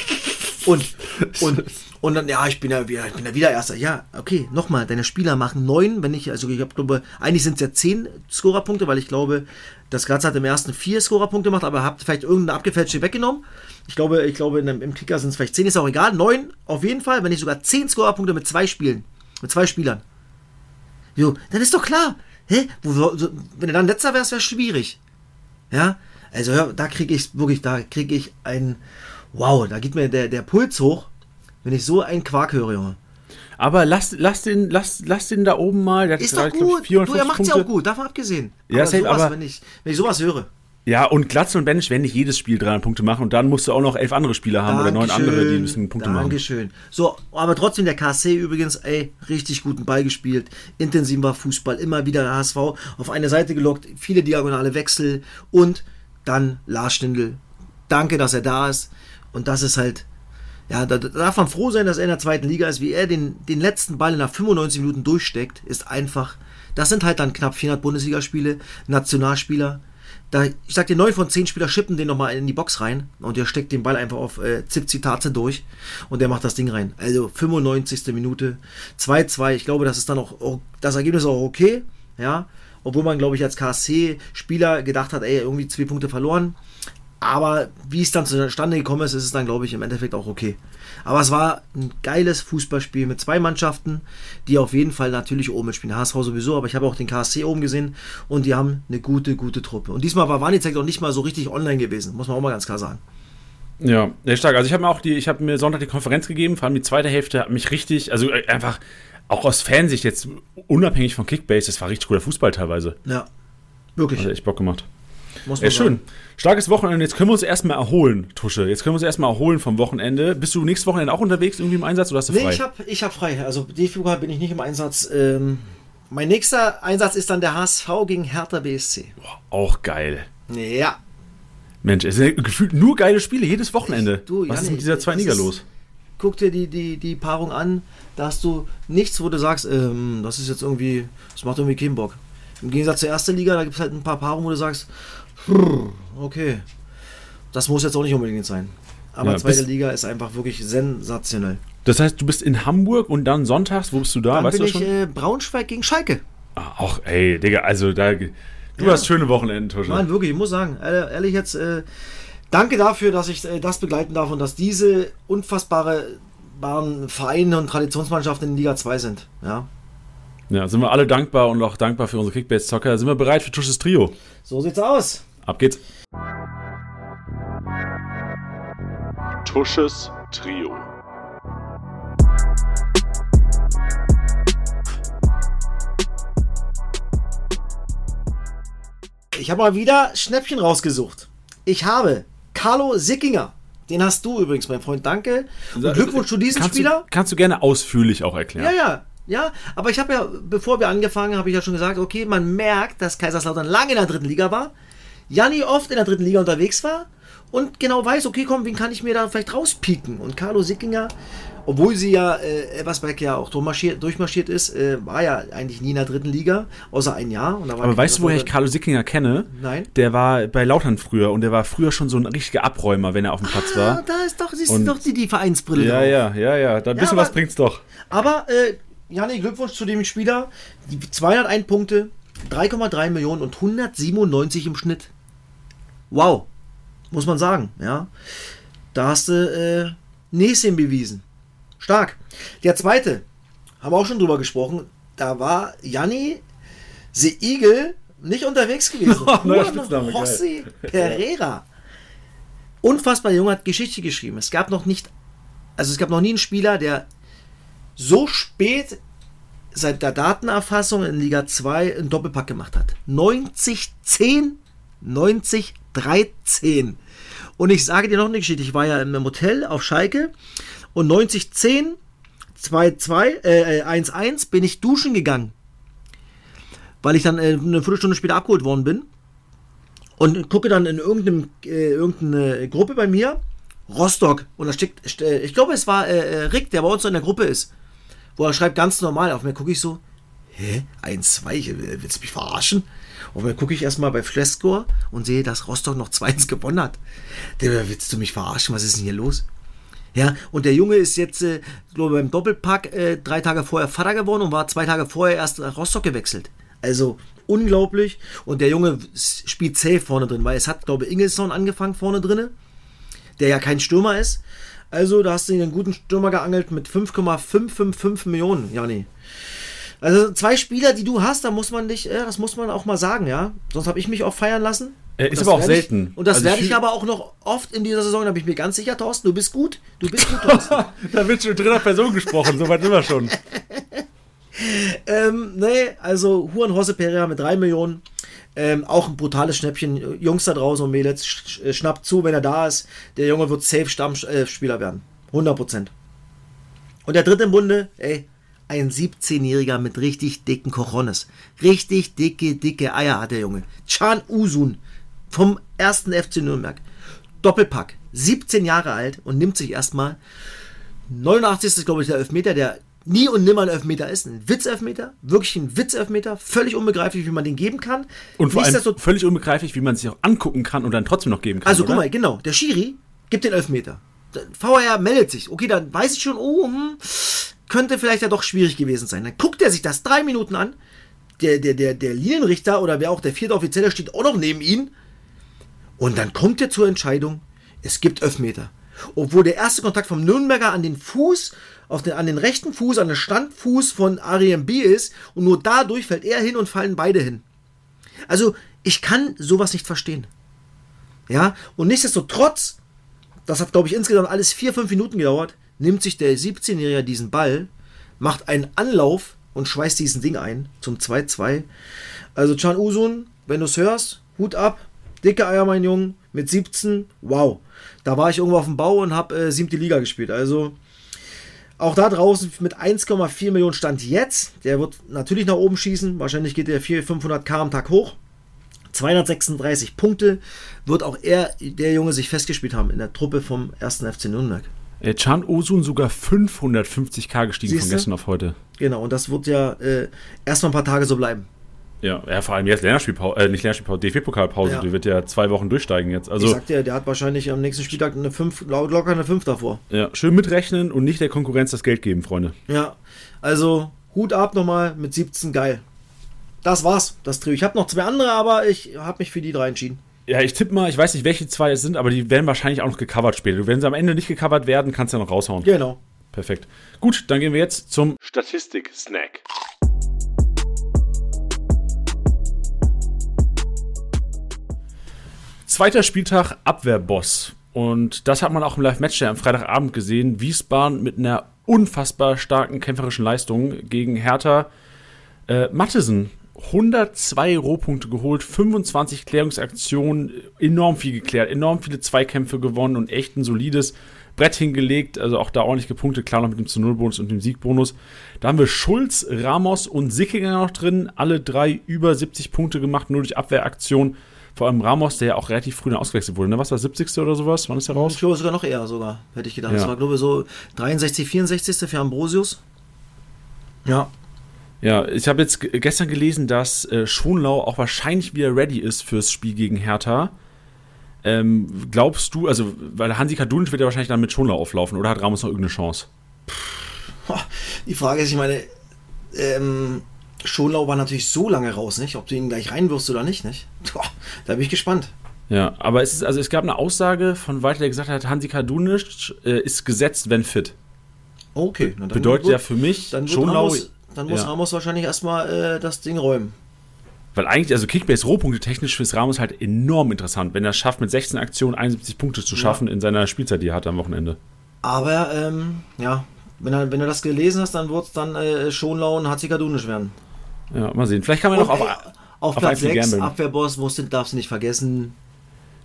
Und, und, und dann, ja, ich bin ja wieder, ich bin ja wieder Erster. Ja, okay, nochmal, deine Spieler machen neun, wenn ich, also ich hab, glaube, eigentlich sind es ja zehn Scorerpunkte, weil ich glaube, das Graz hat im ersten vier Scorerpunkte gemacht, aber habt vielleicht irgendeine abgefälschte weggenommen. Ich glaube, ich glaube, in, dem- im Kicker sind es vielleicht zehn, ist auch egal. Neun auf jeden Fall, wenn ich sogar zehn Scorerpunkte mit zwei Spielen, mit zwei Spielern. Jo, dann ist doch klar. Hä? Wo, wenn du dann letzter wärst, wäre schwierig. Ja? Also hör, da kriege ich wirklich, da kriege ich ein Wow, da geht mir der, der Puls hoch, wenn ich so einen Quark höre, Junge. Aber lass, lass, den, lass, lass den da oben mal. Der Ist doch glaub ich, gut. Du, 450 er macht's ja Punkte. auch gut, davon abgesehen. Ja, Aber safe, sowas, aber- wenn, ich, wenn ich sowas höre. Ja, und Glatzel und Benisch werden nicht jedes Spiel 300 Punkte machen und dann musst du auch noch elf andere Spieler haben oder neun Dankeschön, andere, die bisschen Punkte machen. Dankeschön. So, aber trotzdem der KC übrigens, ey, richtig guten Ball gespielt, intensiver Fußball, immer wieder der HSV auf eine Seite gelockt, viele diagonale Wechsel und dann Lars Stindl. Danke, dass er da ist und das ist halt, ja, da, da darf man froh sein, dass er in der zweiten Liga ist, wie er den, den letzten Ball nach 95 Minuten durchsteckt, ist einfach, das sind halt dann knapp 400 Bundesligaspiele, Nationalspieler, da, ich sag dir, neun von zehn Spieler schippen den nochmal in die Box rein und der steckt den Ball einfach auf äh, Zip-Zitate durch und der macht das Ding rein. Also 95. Minute, 2-2. Ich glaube, das ist dann auch, auch das Ergebnis auch okay, ja. Obwohl man, glaube ich, als KSC-Spieler gedacht hat, ey, irgendwie zwei Punkte verloren. Aber wie es dann zustande gekommen ist, ist es dann, glaube ich, im Endeffekt auch okay. Aber es war ein geiles Fußballspiel mit zwei Mannschaften, die auf jeden Fall natürlich oben mitspielen. HSV sowieso, aber ich habe auch den KSC oben gesehen und die haben eine gute, gute Truppe. Und diesmal war Wanizek auch nicht mal so richtig online gewesen, muss man auch mal ganz klar sagen. Ja, sehr stark. Also ich habe mir auch die, ich habe mir Sonntag die Konferenz gegeben, vor allem die zweite Hälfte hat mich richtig, also äh, einfach auch aus Fansicht jetzt unabhängig von Kickbase, das war richtig cooler Fußball teilweise. Ja, wirklich. Hat echt Bock gemacht. Muss Ja, schön. Starkes Wochenende. Jetzt können wir uns erstmal erholen, Tusche. Jetzt können wir uns erstmal erholen vom Wochenende. Bist du nächstes Wochenende auch unterwegs irgendwie im Einsatz oder hast du Nee, frei? ich habe ich hab frei. Also die Figur bin ich nicht im Einsatz. Ähm, mein nächster Einsatz ist dann der HSV gegen Hertha BSC. auch geil. Ja. Mensch, es sind gefühlt nur geile Spiele jedes Wochenende. Du, Was ist Janni, mit dieser zweiten Liga ist- los? Guck dir die, die, die Paarung an. Da hast du nichts, wo du sagst, ähm, das ist jetzt irgendwie, das macht irgendwie keinen Bock. Im Gegensatz zur ersten Liga, da gibt es halt ein paar Paarungen, wo du sagst, okay, das muss jetzt auch nicht unbedingt sein. Aber Ja, zweite Liga ist einfach wirklich sensationell. Das heißt, du bist in Hamburg und dann sonntags, wo bist du da? Dann weißt bin du ich äh, Braunschweig gegen Schalke. Ah, Auch, ey, Digga, also da. Du Ja. hast schöne Wochenenden, Tusche. Mann, wirklich, ich muss sagen, ehrlich jetzt, äh, danke dafür, dass ich äh, das begleiten darf und dass diese unfassbare baren Vereine und Traditionsmannschaften in Liga 2 sind. Ja, Ja, sind wir alle dankbar und auch dankbar für unsere Kickbase-Zocker. Sind wir bereit für Tusches Trio? so sieht's aus. Ab geht's. Tusches Trio. Ich habe mal wieder Schnäppchen rausgesucht. Ich habe Carlo Sickinger. Den hast du übrigens, mein Freund. Danke. Und Glückwunsch zu diesem kannst Spieler. Du, kannst du gerne ausführlich auch erklären. Ja, ja, ja. Aber ich habe ja, bevor wir angefangen, habe ich ja schon gesagt, okay, man merkt, dass Kaiserslautern lange in der dritten Liga war, Janni oft in der dritten Liga unterwegs war und genau weiß, okay, komm, wen kann ich mir da vielleicht rauspieken? Und Carlo Sickinger, obwohl sie ja, äh, Elversberg ja auch durchmarschiert, ist, äh, war ja eigentlich nie in der dritten Liga, außer ein Jahr. Aber weißt du, woher ich Carlo Sickinger kenne? Nein. Der war bei Lautern früher und der war früher schon so ein richtiger Abräumer, wenn er auf dem Platz war. Ah, da ist doch, siehst du doch die, die Vereinsbrille Ja, ja, ja, ja. Da ein bisschen ja, was bringt's doch. Aber, äh, Janni, Glückwunsch zu dem Spieler. Die 201 Punkte, 3,3 Millionen und 197 im Schnitt. Wow, muss man sagen, ja. Da hast du äh, Näschen bewiesen. Stark. Der zweite, haben wir auch schon drüber gesprochen, da war Janni The Eagle nicht unterwegs gewesen. Oh, Juan José Pereira. Unfassbar jung hat Geschichte geschrieben. Es gab noch nicht, also es gab noch nie einen Spieler, der so spät seit der Datenerfassung in Liga 2 einen Doppelpack gemacht hat. 90-10, 90-13. Und ich sage dir noch eine Geschichte. Ich war ja im Hotel auf Schalke und 90-10, 2-2, äh, 1-1 bin ich duschen gegangen. Weil ich dann äh, eine Viertelstunde später abgeholt worden bin. Und gucke dann in irgendeinem, äh, irgendeine Gruppe bei mir, Rostock. Und da steckt, äh, ich glaube, es war äh, äh, Rick, der bei uns in der Gruppe ist. Wo er schreibt ganz normal auf mir, gucke ich so, hä, 1-2, willst du mich verarschen? Und dann gucke ich erstmal bei Flescore und sehe, dass Rostock noch 2-1 gewonnen hat. Der willst du mich verarschen? Was ist denn hier los? Ja, und der Junge ist jetzt, äh, glaube beim Doppelpack äh, drei Tage vorher Vater geworden und war zwei Tage vorher erst nach Rostock gewechselt. Also unglaublich. Und der Junge spielt safe vorne drin, weil es hat, glaube ich, Ingelsson angefangen vorne drin, der ja kein Stürmer ist. Also, da hast du einen guten Stürmer geangelt mit 5,555 Millionen, Jani. Also zwei Spieler, die du hast, da muss man dich, äh, das muss man auch mal sagen, ja. Sonst habe ich mich auch feiern lassen. Äh, ist aber auch selten. Ich, und das also werde ich aber auch noch oft in dieser Saison, da bin ich mir ganz sicher, Thorsten, du bist gut. Du bist gut, Thorsten. da wird schon in dritter Person gesprochen, soweit sind wir schon. ähm, nee, also Juan Jose Pereira mit 3 Millionen. Ähm, auch ein brutales Schnäppchen. Jungs da draußen und Mädels, äh, schnappt zu, wenn er da ist. Der Junge wird safe Stammspieler werden. 100%. Und der dritte im Bunde, ey, ein 17-Jähriger mit richtig dicken Cojones. Richtig dicke, dicke Eier hat der Junge. Chan Usun vom ersten FC Nürnberg. Doppelpack. 17 Jahre alt und nimmt sich erstmal 89. ist, glaube ich, der Elfmeter, der nie und nimmer ein Elfmeter ist. Ein Witzelfmeter. Wirklich ein Witzelfmeter. Völlig unbegreiflich, wie man den geben kann. Und vor allem völlig unbegreiflich, wie man sich auch angucken kann und dann trotzdem noch geben kann. Also, oder? guck mal, genau. Der Schiri gibt den Elfmeter. Der VR meldet sich. Okay, dann weiß ich schon, oh, hm, könnte vielleicht ja doch schwierig gewesen sein. Dann guckt er sich das drei Minuten an. Der, der, der, der Linienrichter oder wer auch der vierte Offizielle steht auch noch neben ihm. Und dann kommt er zur Entscheidung, es gibt Elfmeter. Obwohl der erste Kontakt vom Nürnberger an den Fuß, auf den, an den rechten Fuß, an den Standfuß von RMB ist und nur dadurch fällt er hin und fallen beide hin. Also, ich kann sowas nicht verstehen. Ja, und nichtsdestotrotz, das hat glaube ich insgesamt alles vier, fünf Minuten gedauert, nimmt sich der 17-Jährige diesen Ball, macht einen Anlauf und schweißt diesen Ding ein zum 2-2. Also Chan Usun, wenn du es hörst, Hut ab, dicke Eier, mein Junge, mit 17, wow. Da war ich irgendwo auf dem Bau und habe äh, siebte Liga gespielt. Also auch da draußen mit 1,4 Millionen Stand jetzt. Der wird natürlich nach oben schießen. Wahrscheinlich geht der 400, 500 K am Tag hoch. 236 Punkte wird auch er, der Junge, sich festgespielt haben in der Truppe vom 1. FC Nürnberg. Äh, Chan Osun sogar 550k gestiegen Siehste? von gestern auf heute. Genau, und das wird ja äh, erstmal ein paar Tage so bleiben. Ja, ja vor allem jetzt Länderspielpause, äh, nicht Länderspielpause, DFB-Pokalpause, ja. die wird ja zwei Wochen durchsteigen jetzt. Also, ich sagte ja, der hat wahrscheinlich am nächsten Spieltag eine 5, locker eine 5 davor. Ja, schön mitrechnen und nicht der Konkurrenz das Geld geben, Freunde. Ja, also Hut ab nochmal mit 17, geil. Das war's, das Trio. Ich habe noch zwei andere, aber ich habe mich für die drei entschieden. Ja, ich tippe mal, ich weiß nicht, welche zwei es sind, aber die werden wahrscheinlich auch noch gecovert später. Wenn sie am Ende nicht gecovert werden, kannst du ja noch raushauen. Genau. Perfekt. Gut, dann gehen wir jetzt zum Statistik-Snack. Zweiter Spieltag Abwehrboss. Und das hat man auch im Live-Match am Freitagabend gesehen. Wiesbaden mit einer unfassbar starken kämpferischen Leistung gegen Hertha. Äh, Mattesen 102 Rohpunkte geholt, 25 Klärungsaktionen, enorm viel geklärt, enorm viele Zweikämpfe gewonnen und echt ein solides Brett hingelegt. Also auch da ordentlich gepunktet, klar noch mit dem zu Null Bonus und dem Siegbonus. Da haben wir Schulz, Ramos und Sickinger noch drin. Alle drei über 70 Punkte gemacht, nur durch Abwehraktion. Vor allem Ramos, der ja auch relativ früh ausgewechselt wurde. Ne? Was war 70. oder sowas? Wann ist der raus? Ich glaube sogar noch eher sogar, hätte ich gedacht. Ja. Das war, glaube ich, so 63, 64. für Ambrosius. Ja. Ja, ich habe jetzt gestern gelesen, dass äh, Schonlau auch wahrscheinlich wieder ready ist fürs Spiel gegen Hertha. Ähm, glaubst du, also, weil Hansi Kadunic wird ja wahrscheinlich dann mit Schonlau auflaufen oder hat Ramos noch irgendeine Chance? Die Frage ist, ich meine, ähm, Schonlau war natürlich so lange raus, nicht? Ob du ihn gleich reinwirfst oder nicht, nicht? Boah, da bin ich gespannt. Ja, aber es ist, also es gab eine Aussage von Walter, der gesagt hat, Hansi Kadunic äh, ist gesetzt, wenn fit. Okay, dann bedeutet ja für mich dann Schonlau. Ramos, dann muss ja. Ramos wahrscheinlich erstmal äh, das Ding räumen. Weil eigentlich, also Kickbase Rohpunkte technisch fürs Ramos halt enorm interessant, wenn er es schafft, mit 16 Aktionen 71 Punkte zu schaffen ja. in seiner Spielzeit, die er hat am Wochenende. Aber, ähm, ja, wenn, er, wenn du das gelesen hast, dann wird es dann äh, Schonlau und Hatzikadunisch werden. Ja, mal sehen. Vielleicht kann man noch auf, auf, auf Platz 6, Abwehrboss, musst, darfst du nicht vergessen.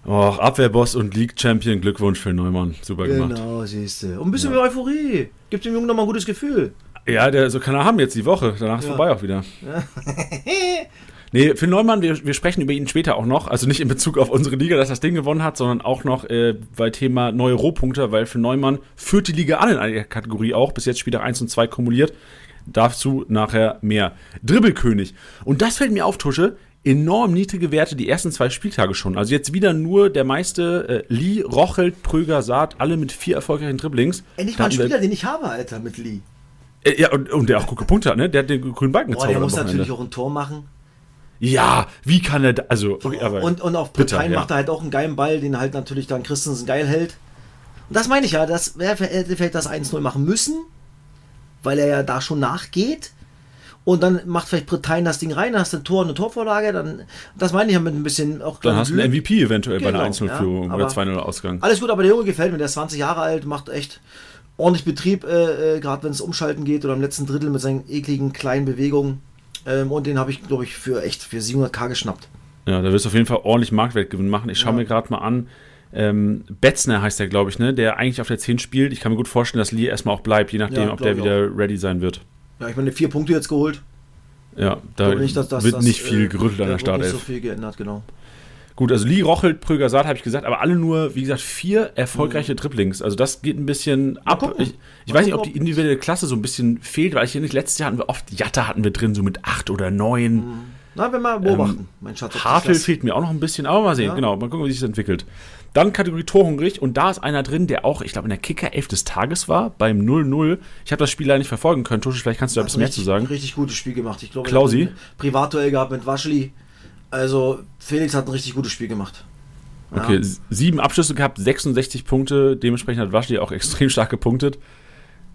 Och, Abwehrboss und League-Champion, Glückwunsch für Neumann. Super genau, gemacht. Genau, siehst du. Und ein bisschen ja. Euphorie. Gibt dem Jungen nochmal ein gutes Gefühl. Ja, der so kann er haben jetzt die Woche. Danach ist ja. vorbei auch wieder. Ja. nee, Phil Neumann, wir, wir sprechen über ihn später auch noch. Also nicht in Bezug auf unsere Liga, dass das Ding gewonnen hat, sondern auch noch äh, bei Thema neue Rohpunkte, weil Phil Neumann führt die Liga an in einer Kategorie auch. Bis jetzt Spieler 1 und 2 kumuliert. Dazu nachher mehr. Dribbelkönig. Und das fällt mir auf, Tusche enorm niedrige Werte die ersten zwei Spieltage schon. Also jetzt wieder nur der meiste äh, Lee, Rochelt, Pröger, Saat, alle mit vier erfolgreichen Dribblings. Endlich mal ein Spieler, den ich habe, Alter, mit Lee. Äh, ja, und, und, der auch gute Punkte hat, ne? Der hat den grünen Balken gezaubert. Oh, der muss natürlich auch ein Tor machen. Ja, wie kann er da, also okay, und, und auf Britannien ja. macht er halt auch einen geilen Ball, den halt natürlich dann Christensen geil hält. Und das meine ich ja, das wäre vielleicht das 1-0 machen müssen, weil er ja da schon nachgeht und dann macht vielleicht Britannien das Ding rein, dann hast du ein Tor und eine Torvorlage, dann, das meine ich ja mit ein bisschen auch Dann hast du einen MVP eventuell genau, bei einer 1-0-Führung genau, ja, oder 2-0-Ausgang. Alles gut, aber der Junge gefällt mir, der ist 20 Jahre alt, macht echt ordentlich Betrieb, äh, äh, gerade wenn es umschalten geht oder im letzten Drittel mit seinen ekligen kleinen Bewegungen. Ähm, und den habe ich, glaube ich, für echt für 700k geschnappt. Ja, da wirst du auf jeden Fall ordentlich Marktwertgewinn machen. Ich schaue ja. mir gerade mal an. Ähm, Betzner heißt der, glaube ich, ne? der eigentlich auf der 10 spielt. Ich kann mir gut vorstellen, dass Lee erstmal auch bleibt, je nachdem, ja, ob der wieder auch. ready sein wird. Ja, ich meine, vier Punkte jetzt geholt. Ja, da nicht, dass, dass, wird das, nicht viel äh, gerüttelt an der Startelf. nicht so viel geändert, genau. Gut, also Lee, Rochelt, Pröger, Saat habe ich gesagt, aber alle nur, wie gesagt, vier erfolgreiche mhm. Dribblings. Also das geht ein bisschen ab. Ich, ich weiß nicht, ob die individuelle Klasse so ein bisschen fehlt, weil ich hier nicht, letztes Jahr hatten wir oft Jatta hatten wir drin, so mit acht oder neun. Mhm. Na, wenn wir beobachten, ähm, mein Schatz. Havel fehlt mir auch noch ein bisschen, aber mal sehen, ja. genau, mal gucken, wie sich das entwickelt. Dann Kategorie Torhungrig und da ist einer drin, der auch, ich glaube, in der Kicker 11 des Tages war, beim 0-0. Ich habe das Spiel leider nicht verfolgen können. Tusch, vielleicht kannst du da ein bisschen mehr zu sagen. Richtig gutes Spiel gemacht. Ich glaube, Klausi. Privatduell gehabt mit Waschli. Also, Felix hat ein richtig gutes Spiel gemacht. Ja. Okay, sieben Abschlüsse gehabt, 66 Punkte. Dementsprechend hat Waschli auch extrem stark gepunktet.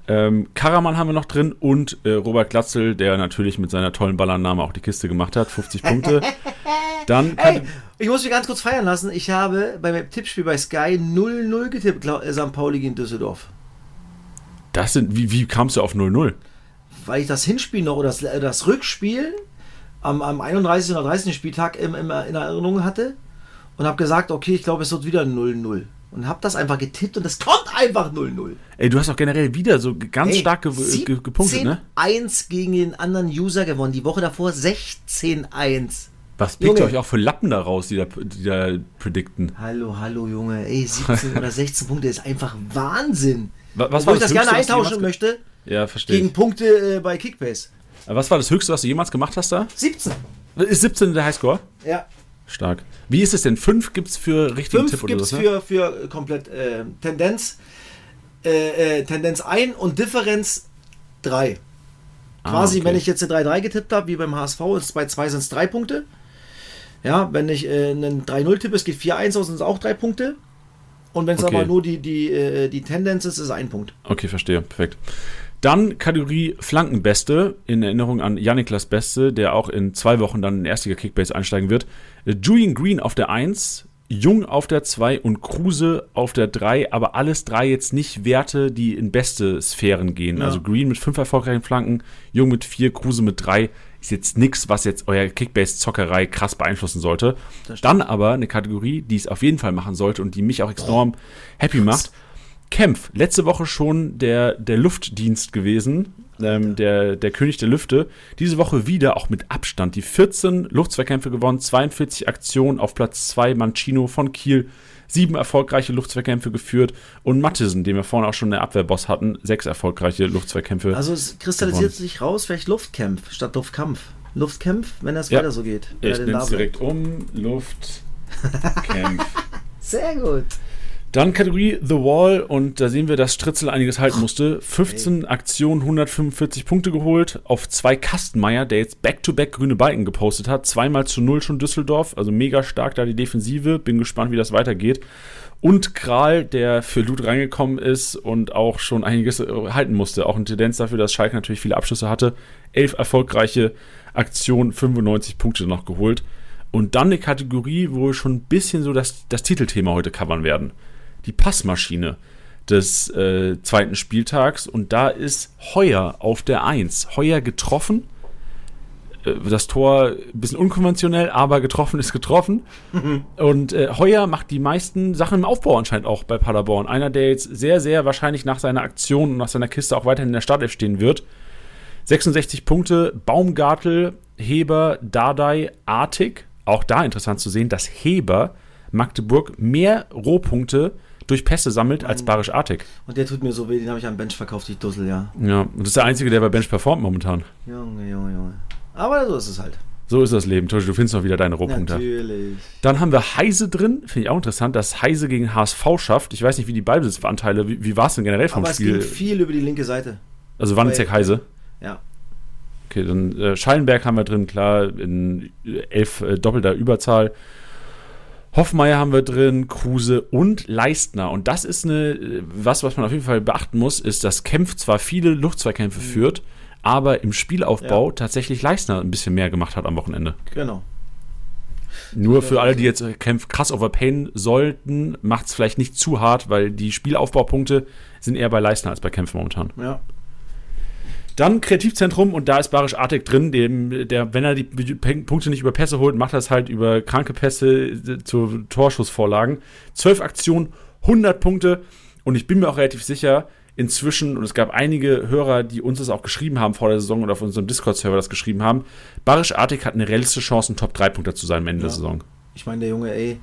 Ähm, Karaman haben wir noch drin und äh, Robert Glatzel, der natürlich mit seiner tollen Ballannahme auch die Kiste gemacht hat. 50 Punkte. Dann hey, ich muss mich ganz kurz feiern lassen. Ich habe beim Tippspiel bei Sky 0-0 getippt, äh, St. Pauli gegen Düsseldorf. Das sind, wie, wie kamst du auf 0-0? Weil ich das Hinspiel noch oder das, äh, das Rückspiel am, am 31. oder 30. Spieltag im, im, in Erinnerung hatte und habe gesagt, okay, ich glaube, es wird wieder 0-0 und habe das einfach getippt und es kommt einfach 0-0. Ey, du hast auch generell wieder so ganz Ey, stark ge ge gepunktet, ne? 1 gegen den anderen User gewonnen. Die Woche davor 16-1. Was pickt ihr euch auch für Lappen da raus, die da, die da predikten? Hallo, hallo, Junge. Ey, 17 oder 16 Punkte ist einfach Wahnsinn. Was, was war ich das, das gerne eintauschen möchte. Ja, verstehe. Gegen Punkte äh, bei Kickbase. Was war das Höchste, was du jemals gemacht hast da? 17. Ist 17 der Highscore? Ja. Stark. Wie ist es denn? Fünf gibt es für richtigen Tipp oder so? Fünf gibt es für, für komplett äh, Tendenz, äh, äh, Tendenz ein und Differenz drei. Ah, Quasi, okay. wenn ich jetzt eine 3-3 getippt habe, wie beim HSV, ist bei 2 sind es drei Punkte. Ja, wenn ich äh, einen 3-0 tippe, es geht 4-1 aus, sind es auch drei Punkte. Und wenn es okay. aber nur die, die, äh, die Tendenz ist, ist es ein Punkt. Okay, verstehe. Perfekt. Dann Kategorie Flankenbeste, in Erinnerung an Janiklas Beste, der auch in zwei Wochen dann in erstiger Kickbase einsteigen wird. Julian Green auf der 1, Jung auf der 2 und Kruse auf der 3, aber alles drei jetzt nicht Werte, die in beste Sphären gehen. Ja. Also Green mit fünf erfolgreichen Flanken, Jung mit vier, Kruse mit drei. Ist jetzt nichts, was jetzt euer Kickbase-Zockerei krass beeinflussen sollte. Dann aber eine Kategorie, die es auf jeden Fall machen sollte und die mich auch enorm happy macht. Kempf, letzte Woche schon der, der Luftdienst gewesen, ähm, der, der König der Lüfte. Diese Woche wieder, auch mit Abstand, die 14 Luftzweikämpfe gewonnen, 42 Aktionen auf Platz 2, Mancino von Kiel, sieben erfolgreiche Luftzweikämpfe geführt und Mattisen, den wir vorhin auch schon der Abwehrboss hatten, sechs erfolgreiche Luftzweikämpfe. Also es kristallisiert gewonnen. sich raus, vielleicht Luftkämpf statt Luftkampf. Luftkämpf, wenn das ja. weiter so geht. Ich nehme es direkt um. Luftkämpf. Sehr gut. Dann Kategorie The Wall und da sehen wir, dass Stritzel einiges halten musste. 15 hey. Aktionen, 145 Punkte geholt auf zwei Kastenmeier, der jetzt back-to-back -back grüne Balken gepostet hat. Zweimal zu null schon Düsseldorf, also mega stark da die Defensive. Bin gespannt, wie das weitergeht. Und Kral, der für Loot reingekommen ist und auch schon einiges äh, halten musste. Auch eine Tendenz dafür, dass Schalke natürlich viele Abschlüsse hatte. Elf erfolgreiche Aktionen, 95 Punkte noch geholt. Und dann eine Kategorie, wo wir schon ein bisschen so das, das Titelthema heute covern werden die Passmaschine des äh, zweiten Spieltags und da ist Heuer auf der 1. Heuer getroffen. Äh, das Tor ein bisschen unkonventionell, aber getroffen ist getroffen. Mhm. Und äh, Heuer macht die meisten Sachen im Aufbau anscheinend auch bei Paderborn. Einer, der jetzt sehr, sehr wahrscheinlich nach seiner Aktion und nach seiner Kiste auch weiterhin in der Startelf stehen wird. 66 Punkte, Baumgartel, Heber, Dardai, Artig. Auch da interessant zu sehen, dass Heber Magdeburg mehr Rohpunkte durch Pässe sammelt als Barisch Artig. Und der tut mir so weh, den habe ich am Bench verkauft, die Dussel, ja. Ja, und das ist der Einzige, der bei Bench performt momentan. Junge, Junge, Junge. Aber so ist es halt. So ist das Leben. Toshi, du findest noch wieder deine Rohpunkte. Natürlich. Dann haben wir Heise drin. Finde ich auch interessant, dass Heise gegen HSV schafft. Ich weiß nicht, wie die Ballbesitzanteile, wie, wie war es denn generell vom Aber Spiel? es ging viel über die linke Seite. Also Wanzek Heise? Ja. Okay, dann äh, Schallenberg haben wir drin, klar, in elf äh, doppelter Überzahl. Hoffmeier haben wir drin, Kruse und Leistner. Und das ist eine, was, was man auf jeden Fall beachten muss, ist, dass Kempf zwar viele Luftzweikämpfe mhm. führt, aber im Spielaufbau ja. tatsächlich Leistner ein bisschen mehr gemacht hat am Wochenende. Genau. Nur für alle, die jetzt Kempf krass overpayen sollten, macht es vielleicht nicht zu hart, weil die Spielaufbaupunkte sind eher bei Leistner als bei Kempf momentan. Ja. Dann Kreativzentrum und da ist Barisch Artig drin, dem, der, wenn er die Punkte nicht über Pässe holt, macht er es halt über kranke Pässe äh, zu Torschussvorlagen. Zwölf Aktionen, 100 Punkte und ich bin mir auch relativ sicher, inzwischen, und es gab einige Hörer, die uns das auch geschrieben haben vor der Saison oder auf unserem Discord-Server das geschrieben haben, Barisch Artig hat eine realistische Chance, ein Top-3-Punkter zu sein am Ende ja. der Saison. Ich meine, der Junge, ey,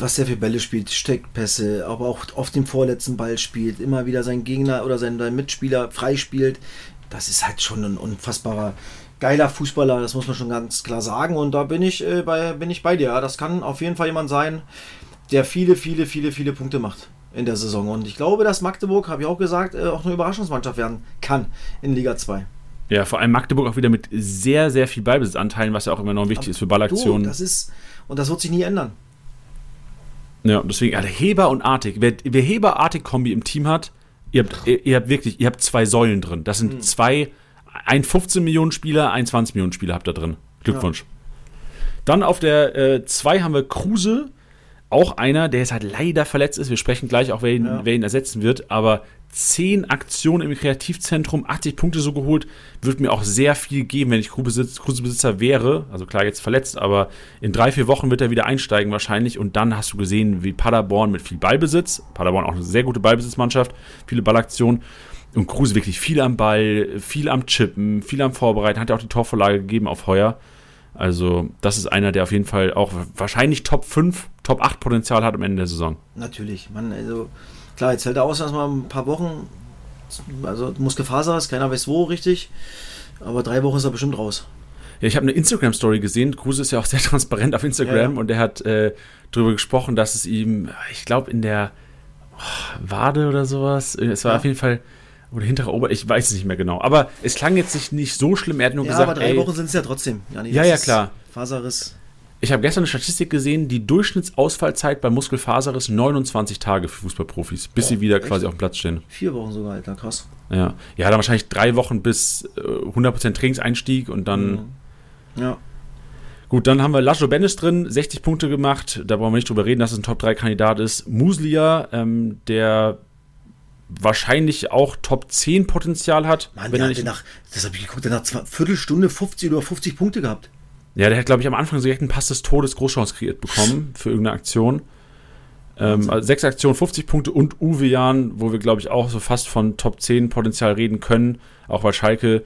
was der für Bälle spielt, Steckpässe, aber auch oft den vorletzten Ball spielt, immer wieder seinen Gegner oder seinen, seinen Mitspieler freispielt. Das ist halt schon ein unfassbarer geiler Fußballer, das muss man schon ganz klar sagen. Und da bin ich, äh, bei, bin ich bei dir. Ja. Das kann auf jeden Fall jemand sein, der viele, viele, viele, viele Punkte macht in der Saison. Und ich glaube, dass Magdeburg, habe ich auch gesagt, äh, auch eine Überraschungsmannschaft werden kann in Liga 2. Ja, vor allem Magdeburg auch wieder mit sehr, sehr viel Ballbesitzanteilen, was ja auch immer noch wichtig Aber ist für Ballaktionen. Du, das ist, und das wird sich nie ändern. Ja, deswegen, also Heber und Artig. Wer, wer Heber-Artig-Kombi im Team hat, ihr habt, ihr, ihr, habt wirklich, ihr habt zwei Säulen drin. Das sind mhm. zwei, ein 15 Millionen Spieler, ein 20 Millionen Spieler habt ihr drin. Glückwunsch. Ja. Dann auf der 2 äh, haben wir Kruse, auch einer, der jetzt halt leider verletzt ist. Wir sprechen gleich auch, wer ihn, ja. wer ihn ersetzen wird. Aber 10 Aktionen im Kreativzentrum, 80 Punkte so geholt, würde mir auch sehr viel geben, wenn ich Kruse-Besitzer wäre. Also klar, jetzt verletzt, aber in drei, vier Wochen wird er wieder einsteigen wahrscheinlich. Und dann hast du gesehen, wie Paderborn mit viel Ballbesitz, Paderborn auch eine sehr gute Ballbesitzmannschaft, viele Ballaktionen. Und Kruse wirklich viel am Ball, viel am Chippen, viel am Vorbereiten, hat ja auch die Torvorlage gegeben auf Heuer. Also, das ist einer, der auf jeden Fall auch wahrscheinlich Top 5, Top 8 Potenzial hat am Ende der Saison. Natürlich, man, also klar, jetzt hält er aus, dass man ein paar Wochen, also Muskelfaser ist, keiner weiß wo richtig, aber drei Wochen ist er bestimmt raus. Ja, ich habe eine Instagram-Story gesehen. Kruse ist ja auch sehr transparent auf Instagram ja, ja. und er hat äh, darüber gesprochen, dass es ihm, ich glaube, in der oh, Wade oder sowas, es war ja. auf jeden Fall oder hintere Ober, ich weiß es nicht mehr genau. Aber es klang jetzt nicht, nicht so schlimm. Er hat nur ja, gesagt, aber drei ey, Wochen sind es ja trotzdem. Ja, ja, klar. Faserriss. Ich habe gestern eine Statistik gesehen, die Durchschnittsausfallzeit bei Muskelfaserriss 29 Tage für Fußballprofis, bis oh, sie wieder echt? quasi auf dem Platz stehen. Vier Wochen sogar, Alter, krass. Ja, ja dann wahrscheinlich drei Wochen bis äh, 100% Trainingseinstieg und dann. Mhm. Ja. Gut, dann haben wir Laszlo Bennis drin, 60 Punkte gemacht. Da brauchen wir nicht drüber reden, dass es ein Top-3-Kandidat ist. Muslia, ähm, der wahrscheinlich auch Top 10 Potenzial hat. Mann, wenn der er nach, das habe ich geguckt, der hat nach Viertelstunde 50 oder 50 Punkte gehabt. Ja, der hat, glaube ich, am Anfang so direkt einen Pass des Todes Großchance kreiert bekommen für irgendeine Aktion. Ähm, also sechs Aktionen, 50 Punkte und Uwe Jan, wo wir, glaube ich, auch so fast von Top 10 Potenzial reden können. Auch weil Schalke